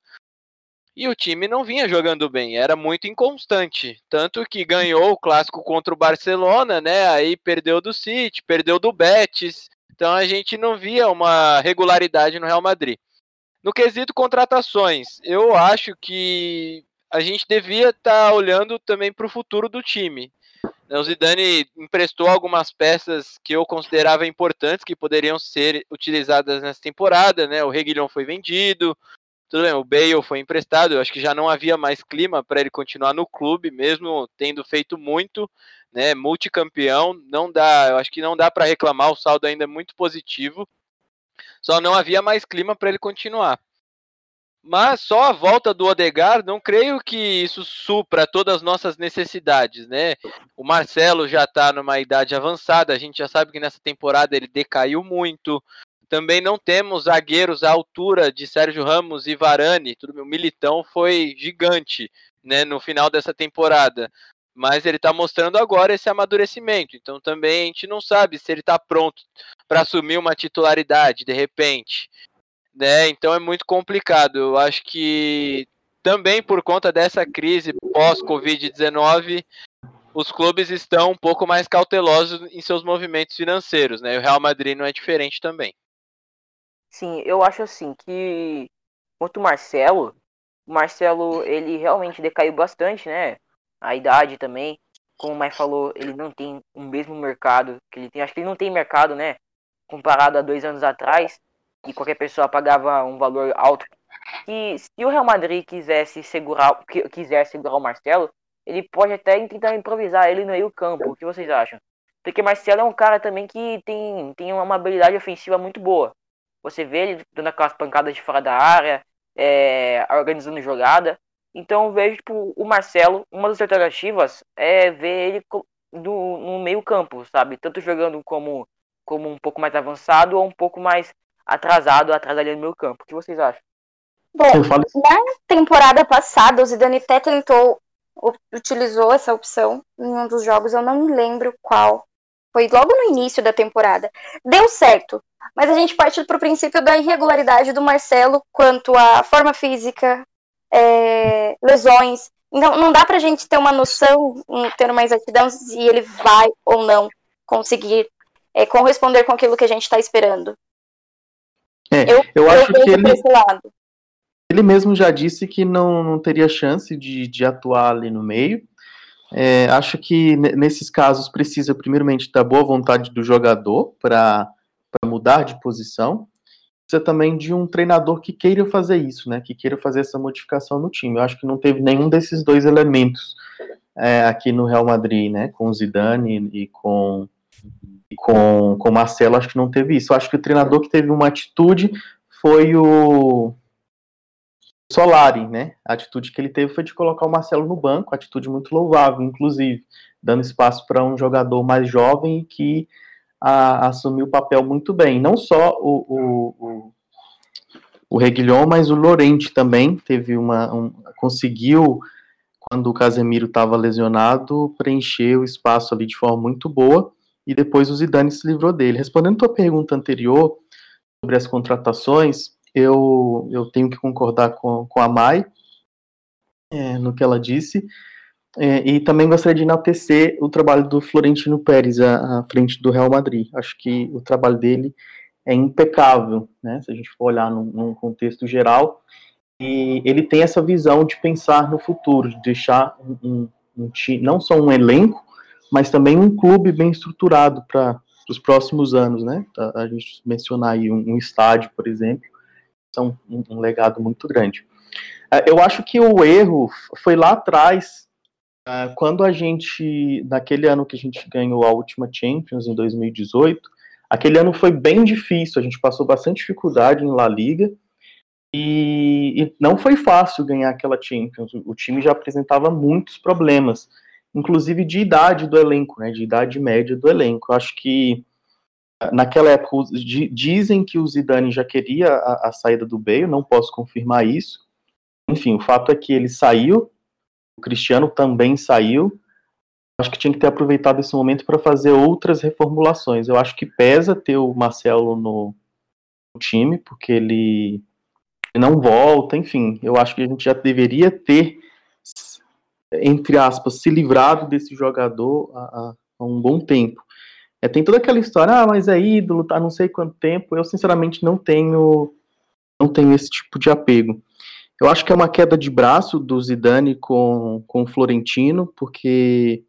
E o time não vinha jogando bem, era muito inconstante. Tanto que ganhou o clássico contra o Barcelona, né? Aí perdeu do City, perdeu do Betis. Então a gente não via uma regularidade no Real Madrid. No quesito contratações, eu acho que a gente devia estar tá olhando também para o futuro do time. O Zidane emprestou algumas peças que eu considerava importantes, que poderiam ser utilizadas nessa temporada, né? O Reguilhão foi vendido, tudo bem, o Bale foi emprestado, eu acho que já não havia mais clima para ele continuar no clube, mesmo tendo feito muito, né, multicampeão, não dá, eu acho que não dá para reclamar, o saldo ainda é muito positivo. Só não havia mais clima para ele continuar. Mas só a volta do Odegar, não creio que isso supra todas as nossas necessidades, né? O Marcelo já está numa idade avançada, a gente já sabe que nessa temporada ele decaiu muito. Também não temos zagueiros à altura de Sérgio Ramos e Varane. Tudo bem, o Militão foi gigante né, no final dessa temporada. Mas ele está mostrando agora esse amadurecimento. Então também a gente não sabe se ele está pronto para assumir uma titularidade de repente. Né? Então é muito complicado. Eu acho que também por conta dessa crise pós-Covid-19, os clubes estão um pouco mais cautelosos em seus movimentos financeiros. Né? O Real Madrid não é diferente também. Sim, eu acho assim que quanto o Marcelo, o Marcelo ele realmente decaiu bastante, né? A idade também. como o Mai falou, ele não tem o mesmo mercado que ele tem. Acho que ele não tem mercado, né? Comparado a dois anos atrás, e qualquer pessoa pagava um valor alto. E se o Real Madrid quisesse segurar, quiser segurar o Marcelo, ele pode até tentar improvisar ele no meio campo. O que vocês acham? Porque Marcelo é um cara também que tem, tem uma habilidade ofensiva muito boa. Você vê ele dando aquelas pancadas de fora da área, é, organizando jogada. Então eu vejo tipo, o Marcelo, uma das alternativas é ver ele no, no meio campo, sabe? Tanto jogando como, como um pouco mais avançado ou um pouco mais atrasado, atrás ali no meio campo. O que vocês acham? Bom, na temporada passada, o Zidane até tentou, utilizou essa opção em um dos jogos, eu não me lembro qual. Foi logo no início da temporada. Deu certo, mas a gente parte para o princípio da irregularidade do Marcelo quanto à forma física, é, lesões. Então, não dá para a gente ter uma noção, ter mais exatidão, se ele vai ou não conseguir é, corresponder com aquilo que a gente está esperando. É, eu, eu acho que ele, ele mesmo já disse que não, não teria chance de, de atuar ali no meio. É, acho que nesses casos precisa, primeiramente, da boa vontade do jogador para mudar de posição. Precisa também de um treinador que queira fazer isso, né? Que queira fazer essa modificação no time. Eu acho que não teve nenhum desses dois elementos é, aqui no Real Madrid, né? Com o Zidane e com com com Marcelo, acho que não teve isso. Eu acho que o treinador que teve uma atitude foi o Solari, né? A atitude que ele teve foi de colocar o Marcelo no banco, atitude muito louvável, inclusive, dando espaço para um jogador mais jovem que a, assumiu o papel muito bem. Não só o, o, o, o mas o Lorente também teve uma. Um, conseguiu, quando o Casemiro estava lesionado, preencher o espaço ali de forma muito boa. E depois o Zidane se livrou dele. Respondendo a tua pergunta anterior sobre as contratações, eu, eu tenho que concordar com, com a Mai é, no que ela disse. É, e também gostaria de enaltecer o trabalho do Florentino Pérez à, à, frente do Real Madrid. Acho que o trabalho dele é impecável, né? Se a gente for olhar num, num contexto geral, e ele tem essa visão de pensar no futuro, de deixar um, um, um não só um elenco, mas também um clube bem estruturado para os próximos anos, né? A, gente mencionar aí um, um estádio, por exemplo, são um, um legado muito grande. É, eu acho que o erro foi lá atrás, é, quando a gente, naquele ano que a gente ganhou a última Champions, em 2018, aquele ano foi bem difícil, a gente passou bastante dificuldade em La Liga, e, e não foi fácil ganhar aquela Champions, o time já apresentava muitos problemas, inclusive de idade do elenco, né, de idade média do elenco. Eu acho que Naquela época, dizem que o Zidane já queria a, a, saída do Bale, não posso confirmar isso. Enfim, o fato é que ele saiu, o Cristiano também saiu. Acho que tinha que ter aproveitado esse momento para fazer outras reformulações. Eu acho que pesa ter o Marcelo no, no time, porque ele não volta, enfim. Eu acho que a gente já deveria ter, entre aspas, se livrado desse jogador há, há um bom tempo. É, tem toda aquela história, ah, mas é ídolo, tá não sei quanto tempo. Eu, sinceramente, não tenho, não tenho esse tipo de apego. Eu acho que é uma queda de braço do Zidane com, com o Florentino, porque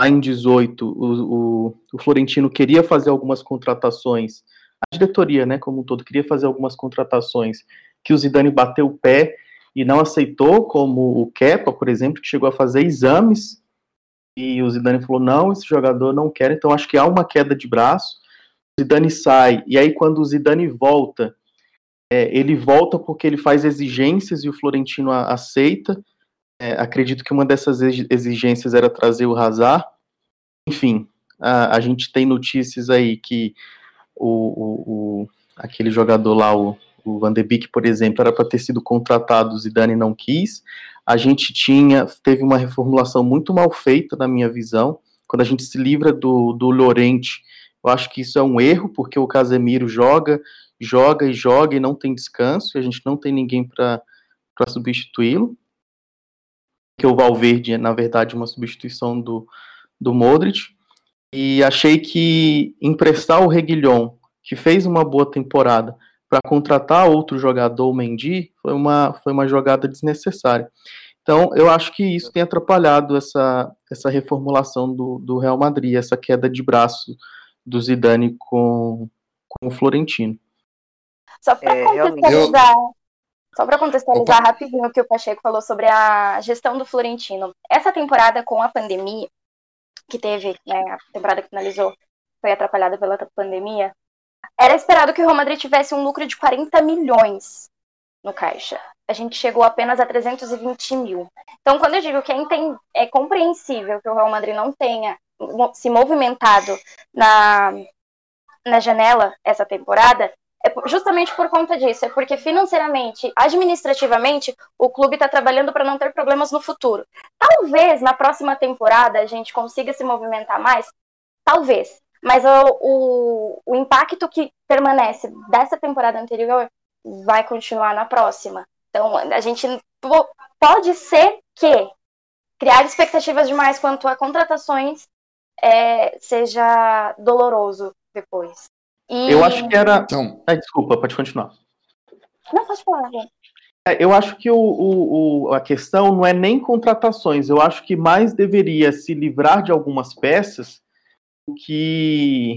lá em 18 o, o, o Florentino queria fazer algumas contratações, a diretoria, né, como um todo, queria fazer algumas contratações que o Zidane bateu o pé e não aceitou, como o Kepa, por exemplo, que chegou a fazer exames e o Zidane falou: não, esse jogador não quer, então acho que há uma queda de braço. O Zidane sai, e aí quando o Zidane volta, é, ele volta porque ele faz exigências e o Florentino a, aceita. É, acredito que uma dessas exigências era trazer o Hazard. Enfim, a, a gente tem notícias aí que o, o, o aquele jogador lá, o, o Van de Beek, por exemplo, era para ter sido contratado, o Zidane não quis. A gente tinha, teve uma reformulação muito mal feita, na minha visão, quando a gente se livra do, do Lorente, eu acho que isso é um erro, porque o Casemiro joga, joga e joga e não tem descanso, e a gente não tem ninguém para substituí-lo, que o Valverde é, na verdade, uma substituição do, do Modric, e achei que emprestar o Reguilhon, que fez uma boa temporada, para contratar outro jogador, o Mendy, foi uma, foi uma jogada desnecessária. Então, eu acho que isso tem atrapalhado essa, essa reformulação do, do Real Madrid, essa queda de braço do Zidane com, com o Florentino. Só para É, contextualizar, só para contextualizar Opa. rapidinho o que o Pacheco falou sobre a gestão do Florentino. Essa temporada com a pandemia que teve, né, a temporada que finalizou foi atrapalhada pela pandemia, era esperado que o Real Madrid tivesse um lucro de 40 milhões no caixa. A gente chegou apenas a 320 mil. Então, quando eu digo que é, é compreensível que o Real Madrid não tenha se movimentado na, na janela essa temporada, é justamente por conta disso. É porque financeiramente, administrativamente, o clube está trabalhando para não ter problemas no futuro. Talvez na próxima temporada a gente consiga se movimentar mais, talvez. Mas o, o, o impacto que permanece dessa temporada anterior vai continuar na próxima. Então, a gente po- pode ser que criar expectativas demais quanto a contratações é, seja doloroso depois. E... Eu acho que era. Então, Ah, desculpa, pode continuar. Não, pode falar, gente. É, Eu acho que o, o- o- a questão não é nem contratações, eu acho que mais deveria se livrar de algumas peças que,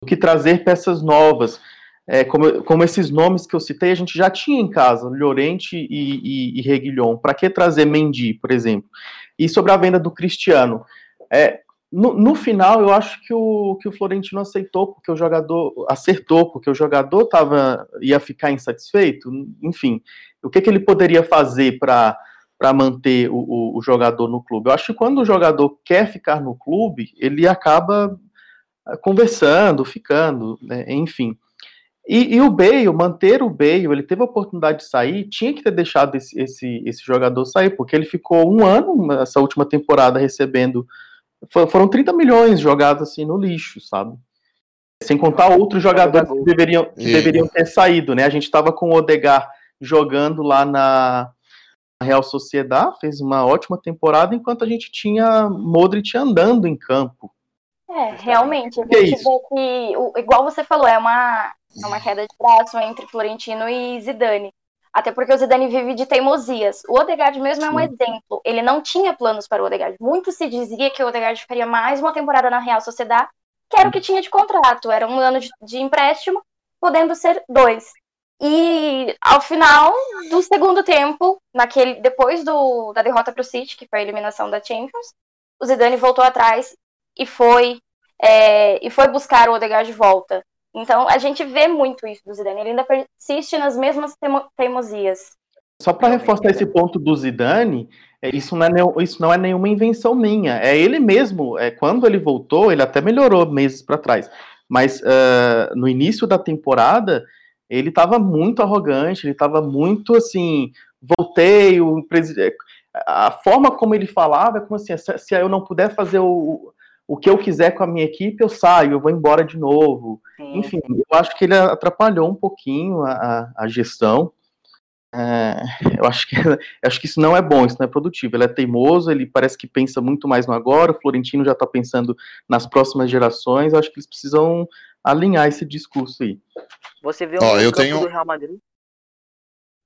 do que trazer peças novas. É, como, como esses nomes que eu citei, a gente já tinha em casa, Llorente e, e, e Reguilhon. Para que trazer Mendy, por exemplo? E sobre a venda do Cristiano. É, no, no final, eu acho que o, que o Florentino aceitou, porque o jogador acertou, porque o jogador tava, ia ficar insatisfeito, enfim o que, que ele poderia fazer para manter o, o, o jogador no clube? Eu acho que quando o jogador quer ficar no clube, ele acaba conversando, ficando, né, enfim. E, e o Bale, manter o Bale, ele teve a oportunidade de sair, tinha que ter deixado esse, esse, esse jogador sair, porque ele ficou um ano, essa última temporada, recebendo. fo- Foram 30 milhões jogados assim no lixo, sabe? Sem contar outros jogadores que deveriam, que deveriam ter saído, né? A gente estava com o Odegar jogando lá na Real Sociedade, fez uma ótima temporada, enquanto a gente tinha Modric andando em campo. É, realmente, a Que é gente isso? vê que, o- igual você falou, é uma, é uma queda de braço entre Florentino e Zidane. Até porque o Zidane vive de teimosias. O Odegaard mesmo é um Sim. exemplo. Ele não tinha planos para o Odegaard. Muito se dizia que o Odegaard ficaria mais uma temporada na Real Sociedade, que era o que tinha de contrato. Era um ano de, de empréstimo, podendo ser dois. E ao final do segundo tempo, naquele depois do, da derrota para o City, que foi a eliminação da Champions, o Zidane voltou atrás e foi é, e foi buscar o Odegaard de volta. Então a gente vê muito isso do Zidane. Ele ainda persiste nas mesmas teimo- teimosias. Só para reforçar esse ponto do Zidane, é, isso, não é, isso não é nenhuma invenção minha. É ele mesmo. É, quando ele voltou, ele até melhorou meses para trás. Mas ah, no início da temporada, ele estava muito arrogante, ele estava muito assim. Voltei, o presidente. A forma como ele falava é como assim: se, se eu não puder fazer o, o que eu quiser com a minha equipe, eu saio, eu vou embora de novo. Sim. Enfim, eu acho que ele atrapalhou um pouquinho a, a- a gestão. É, eu acho que, [laughs] eu acho que isso não é bom, isso não é produtivo. Ele é teimoso, ele parece que pensa muito mais no agora. O Florentino já está pensando nas próximas gerações. Eu acho que eles precisam alinhar esse discurso aí. Você vê um Ó, eu tenho- do Real Madrid?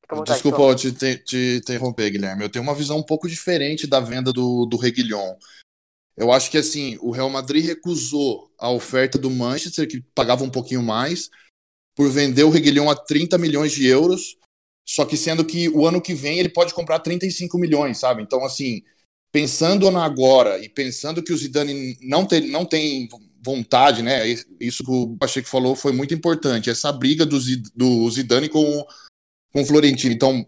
Fica à vontade, Desculpa te, te, te interromper, Guilherme. Eu tenho uma visão um pouco diferente da venda do, do Reguilhon. Eu acho que assim, o Real Madrid recusou a oferta do Manchester, que pagava um pouquinho mais, por vender o Reguilhon a 30 milhões de euros. Só que sendo que o ano que vem ele pode comprar 35 milhões, sabe? Então, assim, pensando no agora e pensando que o Zidane não tem, não tem vontade, né? Isso que o Pacheco falou foi muito importante. Essa briga do, do Zidane com, com o Florentino. Então,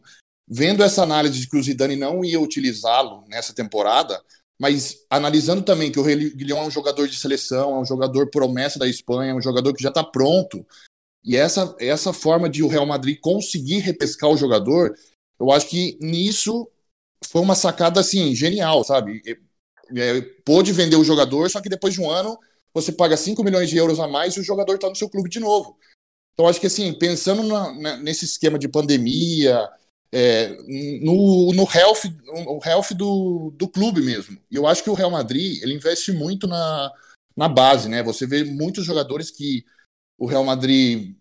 vendo essa análise de que o Zidane não ia utilizá-lo nessa temporada, mas analisando também que o Reguilhão é um jogador de seleção, é um jogador promessa da Espanha, é um jogador que já está pronto, e essa, essa forma de o Real Madrid conseguir repescar o jogador, eu acho que nisso foi uma sacada assim, genial, sabe? É, pôde vender o jogador, só que depois de um ano você paga 5 milhões de euros a mais e o jogador está no seu clube de novo. Então, acho que assim, pensando na- na- nesse esquema de pandemia, é, no, no health, no health do, do clube mesmo. E eu acho que o Real Madrid ele investe muito na, na base, né? Você vê muitos jogadores que o Real Madrid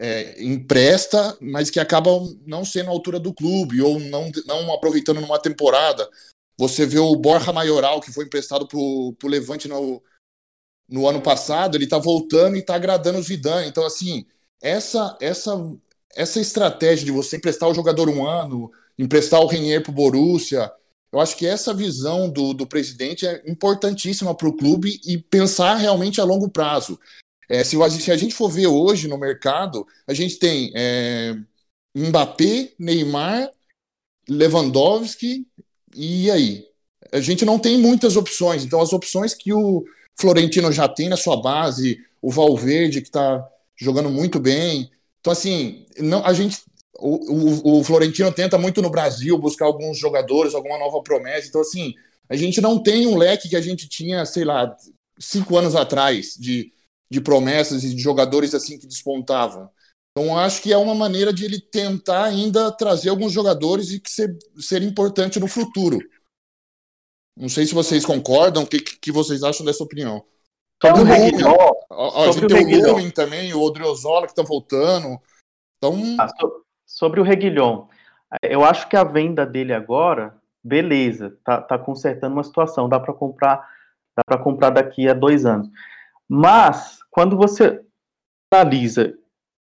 é, empresta, mas que acabam não sendo à altura do clube ou não, não aproveitando numa temporada. Você vê o Borja Maioral, que foi emprestado para o Levante no, no ano passado, ele está voltando e está agradando o Zidane. Então, assim, essa, essa, essa estratégia de você emprestar o jogador um ano, emprestar o Renier para o Borussia, eu acho que essa visão do, do presidente é importantíssima para o clube e pensar realmente a longo prazo. É, se, se, a gente for ver hoje no mercado, a gente tem é, Mbappé, Neymar, Lewandowski e aí? A gente não tem muitas opções. Então, as opções que o Florentino já tem na sua base, o Valverde, que está jogando muito bem. Então, assim, não, a gente. O, o, o Florentino tenta muito no Brasil buscar alguns jogadores, alguma nova promessa. Então, assim, a gente não tem um leque que a gente tinha, sei lá, cinco anos atrás de de promessas e de jogadores assim que despontavam. Então acho que é uma maneira de ele tentar ainda trazer alguns jogadores e que ser, ser importante no futuro. Não sei se vocês concordam, o que, que vocês acham dessa opinião? Sobre o Reguilhon. A gente tem o Ruin também, o Odriozola que está voltando. Então... Ah, sobre o Reguilhon, eu acho que a venda dele agora, beleza, tá, tá consertando uma situação, dá para comprar, dá para comprar daqui a dois anos. Mas quando você analisa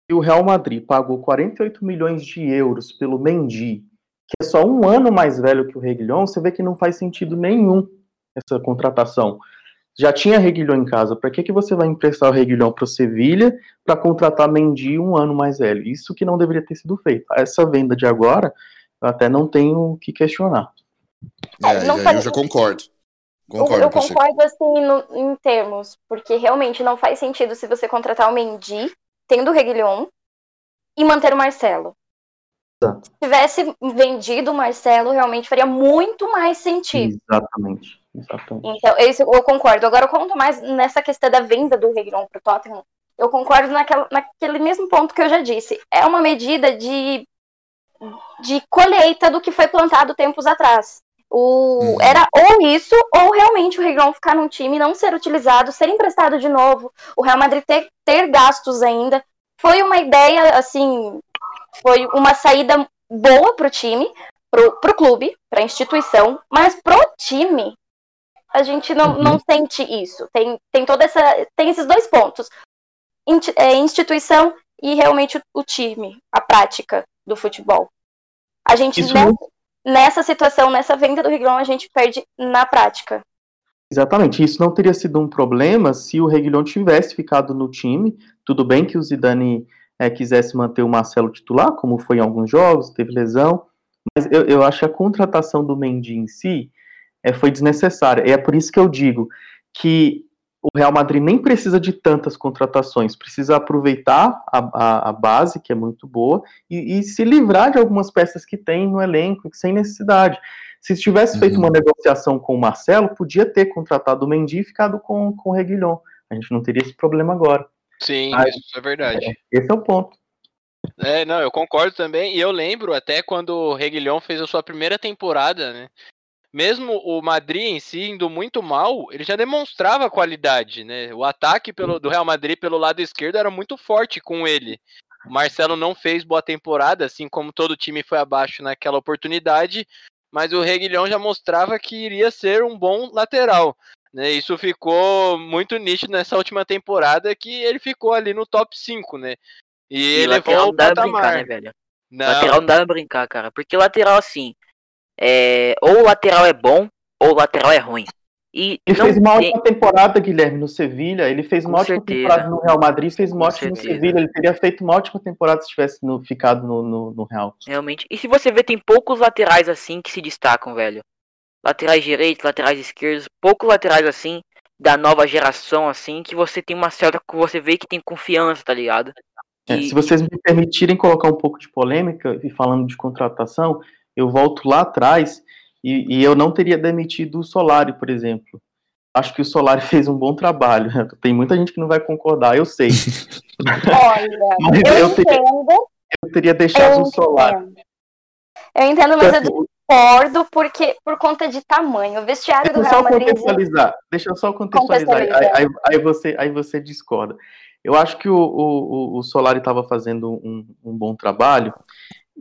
que o Real Madrid pagou 48 milhões de euros pelo Mendy, que é só um ano mais velho que o Reguilhon, você vê que não faz sentido nenhum essa contratação. Já tinha Reguilhon em casa, para que, que você vai emprestar o Reguilhon para o Sevilha para contratar Mendy um ano mais velho? Isso que não deveria ter sido feito. Essa venda de agora, eu até não tenho o que questionar. É, não eu já concordo. Concordo, eu concordo assim no, em termos, porque realmente não faz sentido se você contratar o Mendy, tendo o Reguilhon, e manter o Marcelo. Se tivesse vendido o Marcelo, realmente faria muito mais sentido. Exatamente. Exatamente. Então, isso eu concordo. Agora, eu conto mais nessa questão da venda do Reguilhon para o Tottenham. Eu concordo naquela, naquele mesmo ponto que eu já disse. É uma medida de, de colheita do que foi plantado tempos atrás. O, uhum. Era ou isso, ou realmente o Reguilon ficar num time, não ser utilizado, ser emprestado de novo, o Real Madrid ter, ter gastos ainda. Foi uma ideia, assim, foi uma saída boa pro time, pro, pro clube, pra instituição, mas pro time, a gente não, uhum. não sente isso. Tem, tem toda essa. Tem esses dois pontos. É, instituição e realmente o, o time, a prática do futebol. A gente isso nessa, nessa situação, nessa venda do Reguilon, a gente perde na prática. Exatamente, isso não teria sido um problema se o Reguilhon tivesse ficado no time. Tudo bem que o Zidane é, quisesse manter o Marcelo titular, como foi em alguns jogos, teve lesão, mas eu, eu acho que a contratação do Mendy em si é, foi desnecessária. É por isso que eu digo que o Real Madrid nem precisa de tantas contratações, precisa aproveitar a, a, a base, que é muito boa, e, e, se livrar de algumas peças que tem no elenco, sem necessidade. Se tivesse uhum. feito uma negociação com o Marcelo, podia ter contratado o Mendy e ficado com, com o Reguilhon. A gente não teria esse problema agora. Sim, Mas, isso é verdade. É, esse é o ponto. É, não, eu concordo também. E eu lembro até quando o Reguilhon fez a sua primeira temporada, né? mesmo o Madrid em si indo muito mal, ele já demonstrava qualidade, né? O ataque pelo, do Real Madrid pelo lado esquerdo era muito forte com ele. O Marcelo não fez boa temporada, assim como todo o time foi abaixo naquela oportunidade, mas o Reguilhão já mostrava que iria ser um bom lateral. Né? Isso ficou muito nítido nessa última temporada que ele ficou ali no top 5, né? E, e ele levou o patamar. Brincar, né, velho? Não. Lateral não dá pra brincar, cara. Porque lateral, assim, é, ou o lateral é bom ou o lateral é ruim. E ele fez uma tem... ótima temporada, Guilherme, no Sevilha. Ele fez uma Com ótima certeza. temporada no Real Madrid, fez uma Com ótima certeza. no Sevilha. Ele teria feito uma ótima temporada se tivesse no, ficado no, no, no, Real. Realmente. E se você vê, tem poucos laterais assim que se destacam, velho. Laterais direitos, laterais esquerdos, poucos laterais assim, da nova geração, assim, que você tem uma certa. que você vê que tem confiança, tá ligado? É, se vocês me permitirem colocar um pouco de polêmica e falando de contratação, eu volto lá atrás e, e, eu não teria demitido o Solari, por exemplo. Acho que o Solari [laughs] fez um bom trabalho. [laughs] Tem muita gente que não vai concordar, eu sei. [laughs] Olha, eu, eu, teria, eu teria deixado eu o Solari. Eu entendo, mas eu discordo porque por conta de tamanho. O vestiário deixa do Real Madrid. Contextualizar. Deixa eu só contextualizar. contextualizar. Aí, aí, aí, você, aí você discorda. Eu acho que o, o, o Solari estava fazendo um, um, bom trabalho,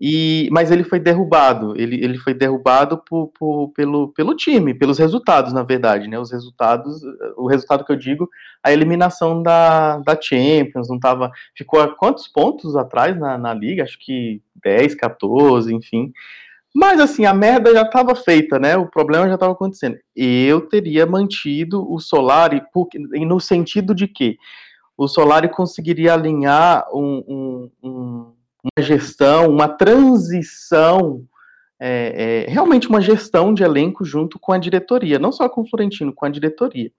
e, mas ele foi derrubado. Ele, ele foi derrubado por, por, pelo, pelo time, pelos resultados, na verdade. Né? Os resultados, o resultado que eu digo, a eliminação da, da Champions, não tava. Ficou a quantos pontos atrás na, na liga? Acho que 10, 14, enfim. Mas assim, a merda já estava feita, né? O problema já estava acontecendo. Eu teria mantido o Solari no sentido de que o Solari conseguiria alinhar um, um, um, uma gestão, uma transição, é, é, realmente uma gestão de elenco junto com a diretoria, não só com o Florentino, com a diretoria.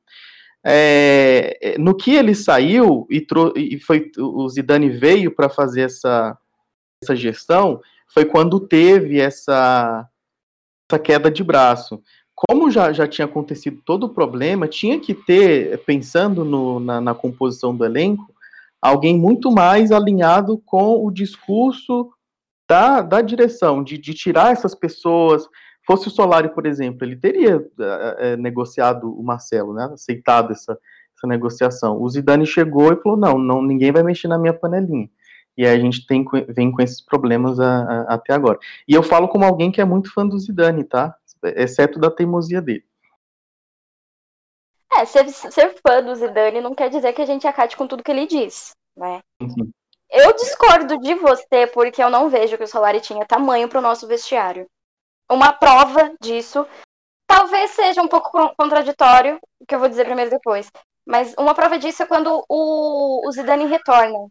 É, no que ele saiu e, e foi o Zidane veio para fazer essa, essa gestão, foi quando teve essa, essa queda de braço. Como já, já tinha acontecido todo o problema, tinha que ter, pensando no, na, na composição do elenco, alguém muito mais alinhado com o discurso da, da direção, de, de tirar essas pessoas. Fosse o Solari, por exemplo, ele teria é, negociado o Marcelo, né, aceitado essa, essa negociação. O Zidane chegou e falou: não, não, ninguém vai mexer na minha panelinha. E a gente tem, vem com esses problemas a, a, até agora. E eu falo como alguém que é muito fã do Zidane, tá? Exceto da teimosia dele. É, ser, ser fã do Zidane não quer dizer que a gente acate com tudo que ele diz, né? Uhum. Eu discordo de você porque eu não vejo que o Solari tinha tamanho para o nosso vestiário. Uma prova disso, talvez seja um pouco contraditório, o que eu vou dizer primeiro depois. Mas uma prova disso é quando o, o Zidane retorna.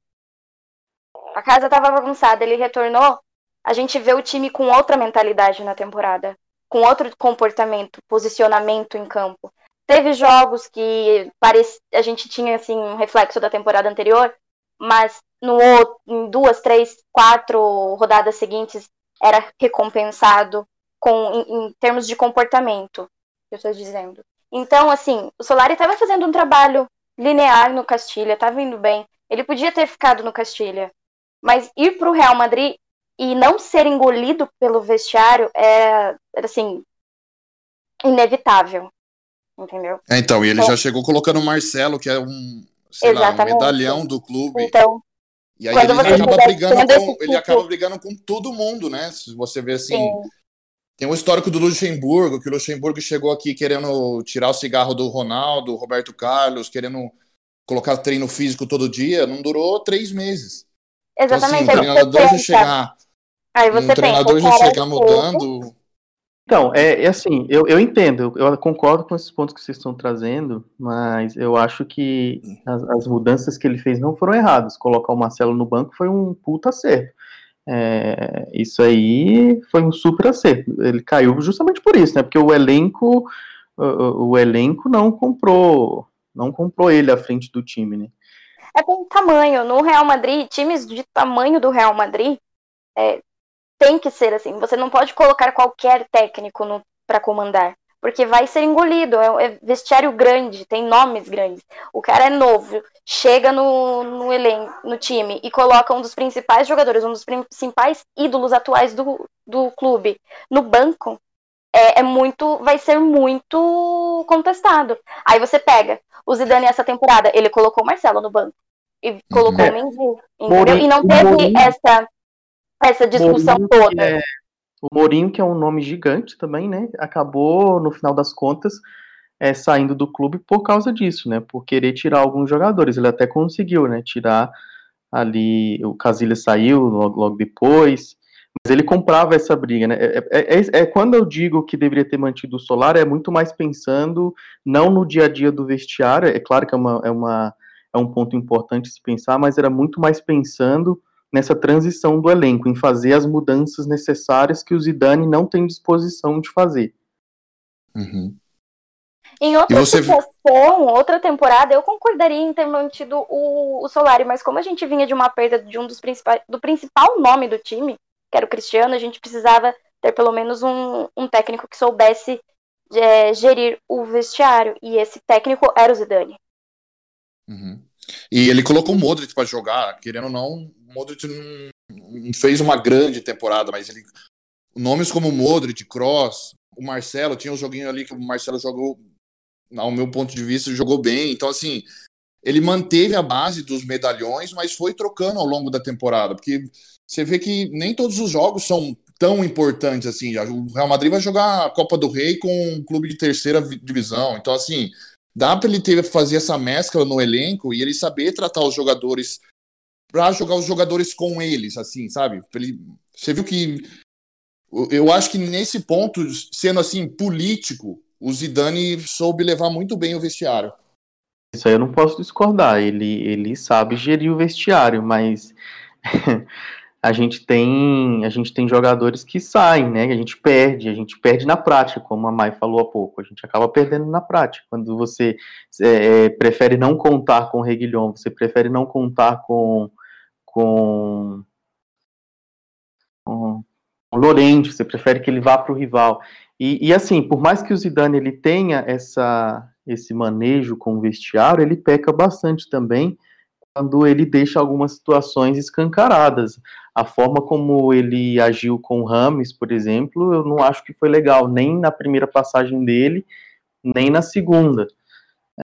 A casa estava bagunçada, ele retornou. A gente vê o time com outra mentalidade na temporada, com outro comportamento, posicionamento em campo. Teve jogos que parece, a gente tinha assim um reflexo da temporada anterior, mas no em duas, três, quatro rodadas seguintes era recompensado com em, em termos de comportamento, eu estou dizendo. Então, assim, o Solari estava fazendo um trabalho linear no Castilha, estava indo bem. Ele podia ter ficado no Castilha, mas ir para o Real Madrid e não ser engolido pelo vestiário é, assim, inevitável. Entendeu? É, então, e ele então, já chegou colocando o Marcelo, que é um, sei lá, um medalhão do clube. Então, e aí ele acaba, brigando com, ele acaba brigando com todo mundo, né? Se você vê assim. Sim. Tem o um histórico do Luxemburgo, que o Luxemburgo chegou aqui querendo tirar o cigarro do Ronaldo, Roberto Carlos, querendo colocar treino físico todo dia, não durou três meses. Exatamente. Então, assim, um treinador já chegar. Aí você um treinador já chegar mudando. Então, é, é assim, eu, eu entendo, eu concordo com esses pontos que vocês estão trazendo, mas eu acho que as, as mudanças que ele fez não foram erradas. Colocar o Marcelo no banco foi um puta acerto. É, isso aí foi um super acerto. Ele caiu justamente por isso, né? Porque o elenco, o, o elenco não comprou, não comprou ele à frente do time, né? É pelo tamanho. No Real Madrid, times de tamanho do Real Madrid é, tem que ser assim. Você não pode colocar qualquer técnico para comandar, porque vai ser engolido. É, é, vestiário grande, tem nomes grandes. O cara é novo, chega no, no elenco, no time e coloca um dos principais jogadores, um dos principais ídolos atuais do, do clube no banco. É, é muito, vai ser muito contestado. Aí você pega o Zidane essa temporada, ele colocou o Marcelo no banco e colocou é. o entendeu? e não teve essa, essa discussão Mourinho, toda. É, o Mourinho, que é um nome gigante também, né? Acabou, no final das contas, é, saindo do clube por causa disso, né? Por querer tirar alguns jogadores. Ele até conseguiu, né? Tirar ali. O Casillas saiu logo, logo depois. Mas ele comprava essa briga, né? É, é, é, é, quando eu digo que deveria ter mantido o Solar, é muito mais pensando não no dia a dia do vestiário. É claro que é uma, é uma é um ponto importante se pensar, mas era muito mais pensando nessa transição do elenco, em fazer as mudanças necessárias que o Zidane não tem disposição de fazer. Uhum. Em outra você... situação, outra temporada, eu concordaria em ter mantido o, o Solari, mas como a gente vinha de uma perda de um dos principais, do principal nome do time, que era o Cristiano, a gente precisava ter pelo menos um, um técnico que soubesse é, gerir o vestiário, e esse técnico era o Zidane. Uhum. E ele colocou o Modric para jogar, querendo ou não, o Modric não, fez uma grande temporada, mas ele nomes como Modric, Cross, o Marcelo, tinha um joguinho ali que o Marcelo jogou, ao meu ponto de vista, jogou bem. Então, assim, ele manteve a base dos medalhões, mas foi trocando ao longo da temporada, porque você vê que nem todos os jogos são tão importantes assim. O Real Madrid vai jogar a Copa do Rei com um clube de terceira divisão, então assim, dá para ele ter fazer essa mescla no elenco e ele saber tratar os jogadores para jogar os jogadores com eles, assim, sabe? Ele, você viu que eu acho que nesse ponto, sendo assim político, o Zidane soube levar muito bem o vestiário. Isso aí eu não posso discordar. Ele, ele sabe gerir o vestiário, mas [laughs] a gente tem a gente tem jogadores que saem, né? A gente perde, a gente perde na prática, como a Mai falou há pouco. A gente acaba perdendo na prática. Quando você é, é prefere não contar com o Reguilhon, você prefere não contar com com, com o Lorente, você prefere que ele vá para o rival. E, e, assim, por mais que o Zidane ele tenha essa, esse manejo com o vestiário, ele peca bastante também quando ele deixa algumas situações escancaradas. A forma como ele agiu com o Rames, por exemplo, eu não acho que foi legal, nem na primeira passagem dele, nem na segunda.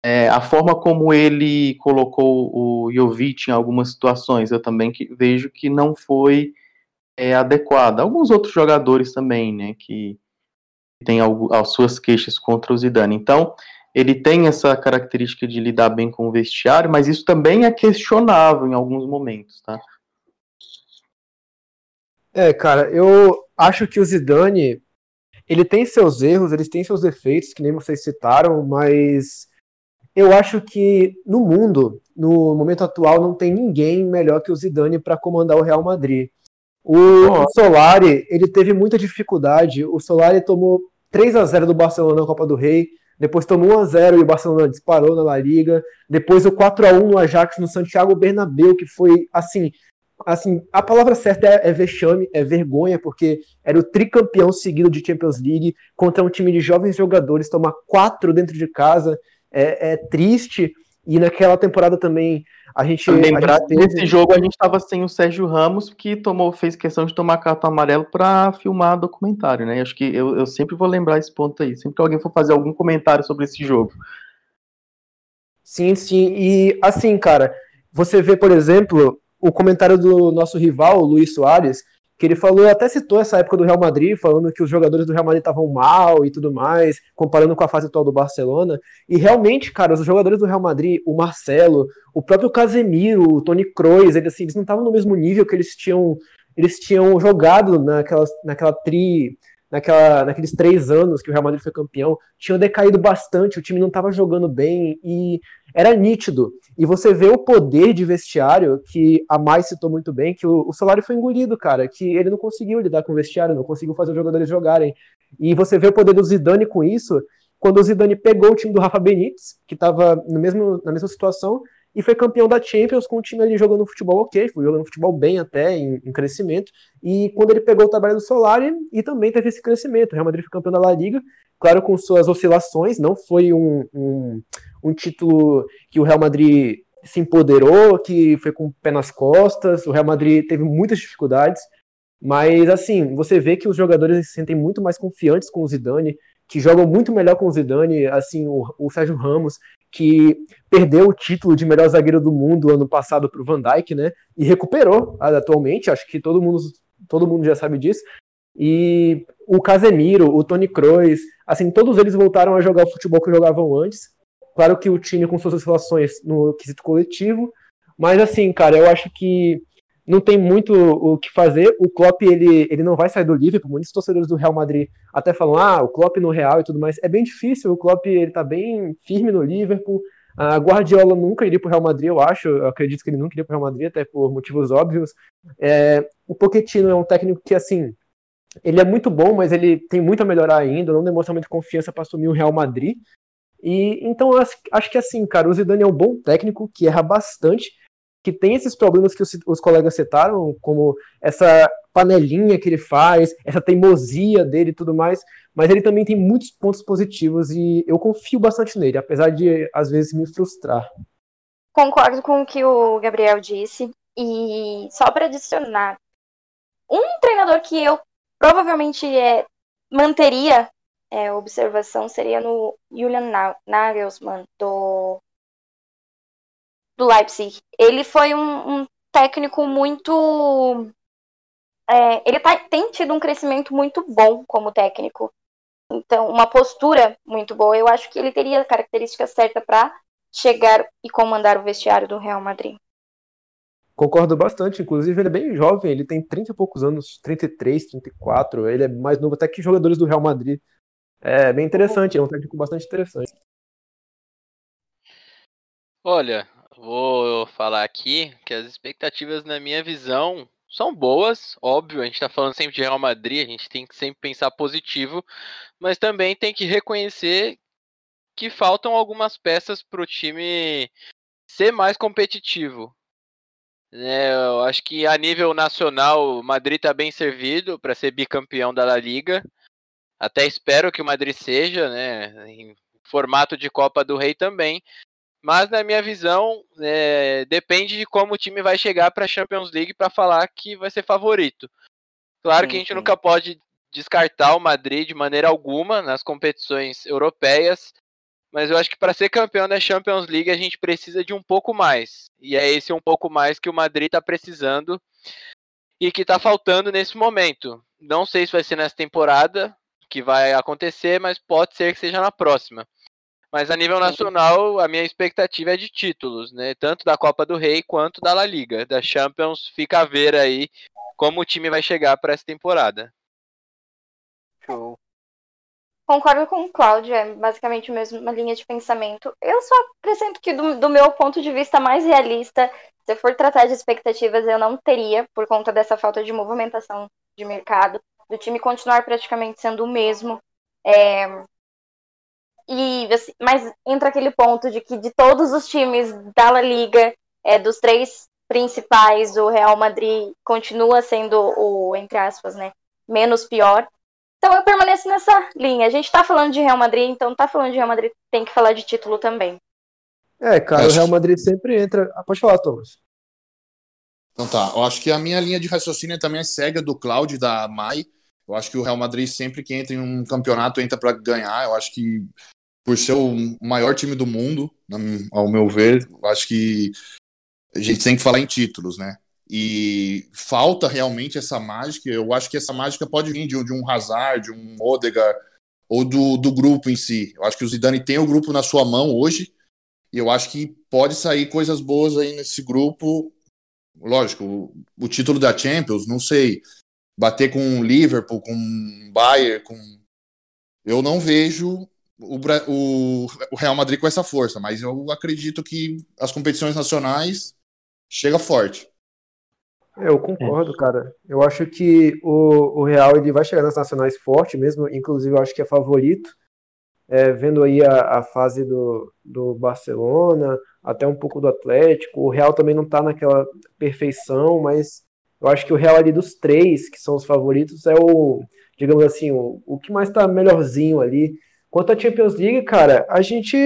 É, a forma como ele colocou o Jovic em algumas situações, eu também que, vejo que não foi é, adequada. Alguns outros jogadores também, né, que têm as suas queixas contra o Zidane. Então, ele tem essa característica de lidar bem com o vestiário, mas isso também é questionável em alguns momentos, tá? É, cara, eu acho que o Zidane, ele tem seus erros, ele tem seus defeitos, que nem vocês citaram, mas eu acho que no mundo, no momento atual, não tem ninguém melhor que o Zidane para comandar o Real Madrid. O oh. Solari, ele teve muita dificuldade. O Solari tomou 3 a 0 do Barcelona na Copa do Rei, depois tomou 1 a 0 e o Barcelona disparou na La Liga, depois o 4 a 1 no Ajax no Santiago Bernabéu, que foi assim, assim, a palavra certa é, é, vexame, é vergonha, porque era o tricampeão seguido de Champions League contra um time de jovens jogadores, tomar quatro dentro de casa, é, é triste. E naquela temporada também a gente. Lembrar que nesse jogo a gente estava sem o Sérgio Ramos, que tomou, fez questão de tomar cartão amarelo para filmar documentário, né? Acho que eu, eu sempre vou lembrar esse ponto aí. Sempre que alguém for fazer algum comentário sobre esse jogo. Sim, sim. E assim, cara, você vê, por exemplo, o comentário do nosso rival, Luiz Soares, que ele falou, até citou essa época do Real Madrid, falando que os jogadores do Real Madrid estavam mal e tudo mais, comparando com a fase atual do Barcelona. E realmente, cara, os jogadores do Real Madrid, o Marcelo, o próprio Casemiro, o Tony Kroos, eles, assim, eles não estavam no mesmo nível que eles tinham eles tinham jogado naquela, naquela tri naquela, naqueles três anos que o Real Madrid foi campeão, tinham decaído bastante, o time não estava jogando bem e era nítido. E você vê o poder de vestiário, que a Mais citou muito bem, que o, o Solari foi engolido, cara, que ele não conseguiu lidar com o vestiário, não conseguiu fazer os jogadores jogarem. E você vê o poder do Zidane com isso, quando o Zidane pegou o time do Rafa Benítez, que estava na mesma situação, e foi campeão da Champions com o time ali jogando futebol ok, foi jogando futebol bem até, em, em, crescimento, e quando ele pegou o trabalho do Solari, e também teve esse crescimento, o Real Madrid foi campeão da La Liga, claro com suas oscilações, não foi um, um, um título que o Real Madrid se empoderou, que foi com o pé nas costas, o Real Madrid teve muitas dificuldades, mas assim, você vê que os jogadores se sentem muito mais confiantes com o Zidane, que jogam muito melhor com o Zidane, assim, o, o Sérgio Ramos, que perdeu o título de melhor zagueiro do mundo ano passado para o Van Dijk, né? E recuperou atualmente, acho que todo mundo, todo mundo já sabe disso. E o Casemiro, o Tony Kroos, assim, todos eles voltaram a jogar o futebol que jogavam antes. Claro que o time com suas oscilações no quesito coletivo, mas assim, cara, eu acho que não tem muito o que fazer. O Klopp ele, ele não vai sair do Liverpool. Muitos torcedores do Real Madrid até falam: ah, o Klopp no Real e tudo mais. É bem difícil. O Klopp ele tá bem firme no Liverpool. A Guardiola nunca iria para o Real Madrid, eu acho. Eu acredito que ele nunca iria para o Real Madrid, até por motivos óbvios. É, o Pochettino é um técnico que, assim, ele é muito bom, mas ele tem muito a melhorar ainda. Não demonstra muita confiança para assumir o Real Madrid. E então acho, acho que assim, cara, o Zidane é um bom técnico que erra bastante que tem esses problemas que os, os, colegas citaram, como essa panelinha que ele faz, essa teimosia dele e tudo mais, mas ele também tem muitos pontos positivos e eu confio bastante nele, apesar de às vezes me frustrar. Concordo com o que o Gabriel disse e só para adicionar, um treinador que eu provavelmente é, manteria é, observação seria no Julian Nagelsmann do do Leipzig. Ele foi um, um técnico muito. É, ele tá, tem tido um crescimento muito bom como técnico. Então, uma postura muito boa. Eu acho que ele teria a característica certa para chegar e comandar o vestiário do Real Madrid. Concordo bastante, inclusive ele é bem jovem, ele tem 30 e poucos anos, 33, 34, ele é mais novo até que jogadores do Real Madrid. É bem interessante, é um técnico bastante interessante. Olha, vou falar aqui que as expectativas, na minha visão, são boas, óbvio, a gente está falando sempre de Real Madrid, a gente tem que sempre pensar positivo, mas também tem que reconhecer que faltam algumas peças para o time ser mais competitivo. É, eu acho que a nível nacional o Madrid está bem servido para ser bicampeão da La Liga. Até espero que o Madrid seja, né, em formato de Copa do Rei também. Mas na minha visão, é, depende de como o time vai chegar para a Champions League para falar que vai ser favorito. Claro sim, que a gente sim. nunca pode descartar o Madrid de maneira alguma nas competições europeias, mas eu acho que para ser campeão da Champions League a gente precisa de um pouco mais. E é esse um pouco mais que o Madrid está precisando e que está faltando nesse momento. Não sei se vai ser nessa temporada que vai acontecer, mas pode ser que seja na próxima. Mas a nível nacional, a minha expectativa é de títulos, né? Tanto da Copa do Rei quanto da La Liga. Da Champions fica a ver aí como o time vai chegar para essa temporada. Show. Concordo com o Cláudio, é basicamente a mesma linha de pensamento. Eu só acrescento que, do, do meu ponto de vista mais realista, se for tratar de expectativas, eu não teria, por conta dessa falta de movimentação de mercado, do time continuar praticamente sendo o mesmo. É, e, assim, mas entra aquele ponto de que de todos os times da La Liga, é, dos três principais, o Real Madrid continua sendo o, entre aspas, né, menos pior. Então eu permaneço nessa linha. A gente tá falando de Real Madrid, então tá falando de Real Madrid, tem que falar de título também. É, cara, acho... o Real Madrid sempre entra. Ah, pode falar, Thomas. Então tá, eu acho que a minha linha de raciocínio também é cega do Cláudio da Mai. Eu acho que o Real Madrid sempre que entra em um campeonato entra para ganhar. Eu acho que por ser o maior time do mundo, ao meu ver, acho que a gente tem que falar em títulos, né? E falta realmente essa mágica. Eu acho que essa mágica pode vir de, um, Hazard, de um Odegaard, ou do, do grupo em si. Eu acho que o Zidane tem o grupo na sua mão hoje, e eu acho que pode sair coisas boas aí nesse grupo. Lógico, o, o título da Champions, não sei, bater com o Liverpool, com o Bayern, com... Eu não vejo o, o, o Real Madrid com essa força, mas eu acredito que as competições nacionais chega forte. Eu concordo, cara. Eu acho que o, o Real ele vai chegar nas nacionais forte mesmo, inclusive eu acho que é favorito. É, vendo aí a, a, fase do, do Barcelona, até um pouco do Atlético. O Real também não tá naquela perfeição, mas eu acho que o Real ali dos três, que são os favoritos, é o, digamos assim, o, o que mais tá melhorzinho ali. Quanto à Champions League, cara, a gente,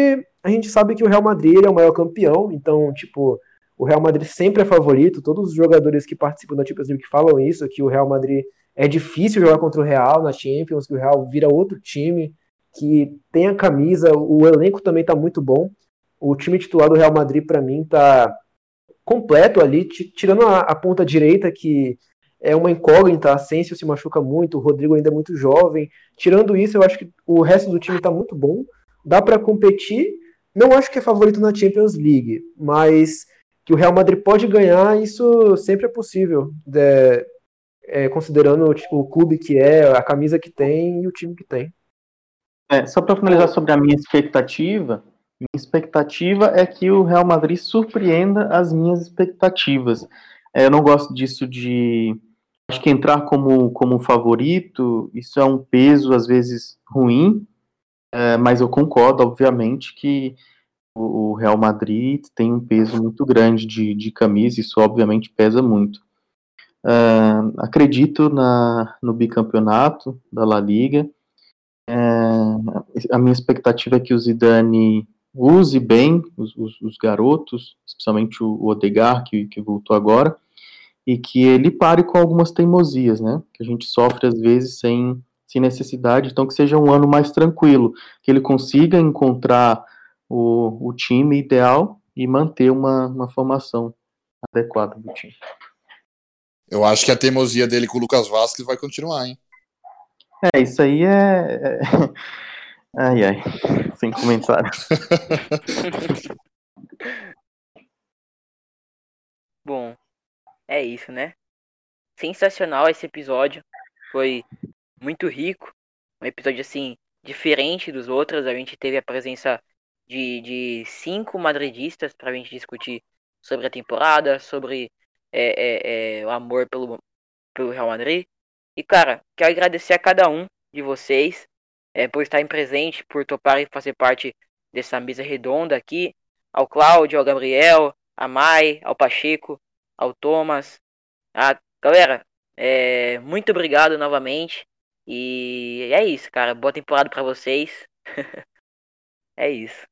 a gente sabe que o Real Madrid é o maior campeão, então, tipo, o Real Madrid sempre é favorito. Todos os jogadores que participam da Champions League falam isso, que o Real Madrid é difícil jogar contra o Real na Champions, que o Real vira outro time, que tem a camisa, o elenco também tá muito bom. O time titular do Real Madrid, para mim, tá completo ali, tirando a, a, ponta direita, que é uma incógnita, Asensio se machuca muito, o Rodrigo ainda é muito jovem. Tirando isso, eu acho que o resto do time está muito bom, dá para competir. Não acho que é favorito na Champions League, mas que o Real Madrid pode ganhar, isso sempre é possível, é, é, considerando tipo, o clube que é, a camisa que tem e o time que tem. É, só para finalizar sobre a minha expectativa, minha expectativa é que o Real Madrid surpreenda as minhas expectativas. É, eu não gosto disso de Acho que entrar como, como favorito, isso é um peso às vezes ruim, é, mas eu concordo, obviamente, que o, o, Real Madrid tem um peso muito grande de, de camisa, isso obviamente pesa muito. É, acredito na, no bicampeonato da La Liga. É, a minha expectativa é que o Zidane use bem os, os, os garotos, especialmente o, o Odegar, que, que voltou agora, e que ele pare com algumas teimosias, né? Que a gente sofre às vezes sem, sem necessidade, então que seja um ano mais tranquilo, que ele consiga encontrar o, o time ideal e manter uma, uma formação adequada do time. Eu acho que a teimosia dele com o Lucas Vasquez vai continuar, hein? É, isso aí é. é... Ai, ai, sem comentário. [laughs] Bom, é isso, né? Sensacional esse episódio. Foi muito rico. Um episódio, assim, diferente dos outros. A gente teve a presença de, de cinco madridistas para a gente discutir sobre a temporada, sobre é, é, é, o amor pelo, pelo Real Madrid. E, cara, quero agradecer a cada um de vocês é, por estarem presentes, por toparem fazer parte dessa mesa redonda aqui. Ao Cláudio, ao Gabriel, a Mai, ao Pacheco, ao Thomas. A... Galera, é... muito obrigado novamente. E é isso, cara. Boa temporada para vocês. [laughs] é isso.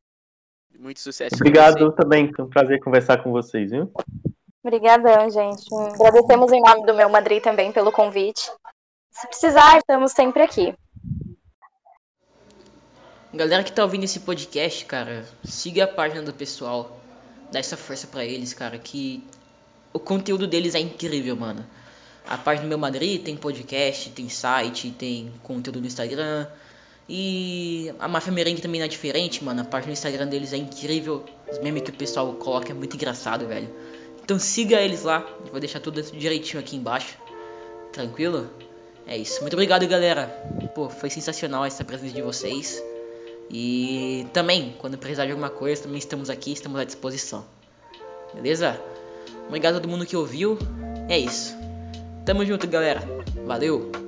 Muito sucesso. Obrigado também. Foi um prazer conversar com vocês, viu? Obrigadão, gente. Agradecemos em nome do meu Madrid também pelo convite. Se precisar, estamos sempre aqui. Galera que tá ouvindo esse podcast, cara, siga a página do pessoal. Dá essa força para eles, cara, que o conteúdo deles é incrível, mano. A página do Meu Madrid tem podcast, tem site, tem conteúdo no Instagram. E a Máfia Merengue também não é diferente, mano. A página do Instagram deles é incrível. Os memes que o pessoal coloca é muito engraçado, velho. Então siga eles lá. Vou deixar tudo direitinho aqui embaixo. Tranquilo? É isso. Muito obrigado, galera. Pô, foi sensacional essa presença de vocês. E também, quando precisar de alguma coisa, também estamos aqui, estamos à disposição. Beleza? Obrigado a todo mundo que ouviu. É isso. Tamo junto, galera. Valeu!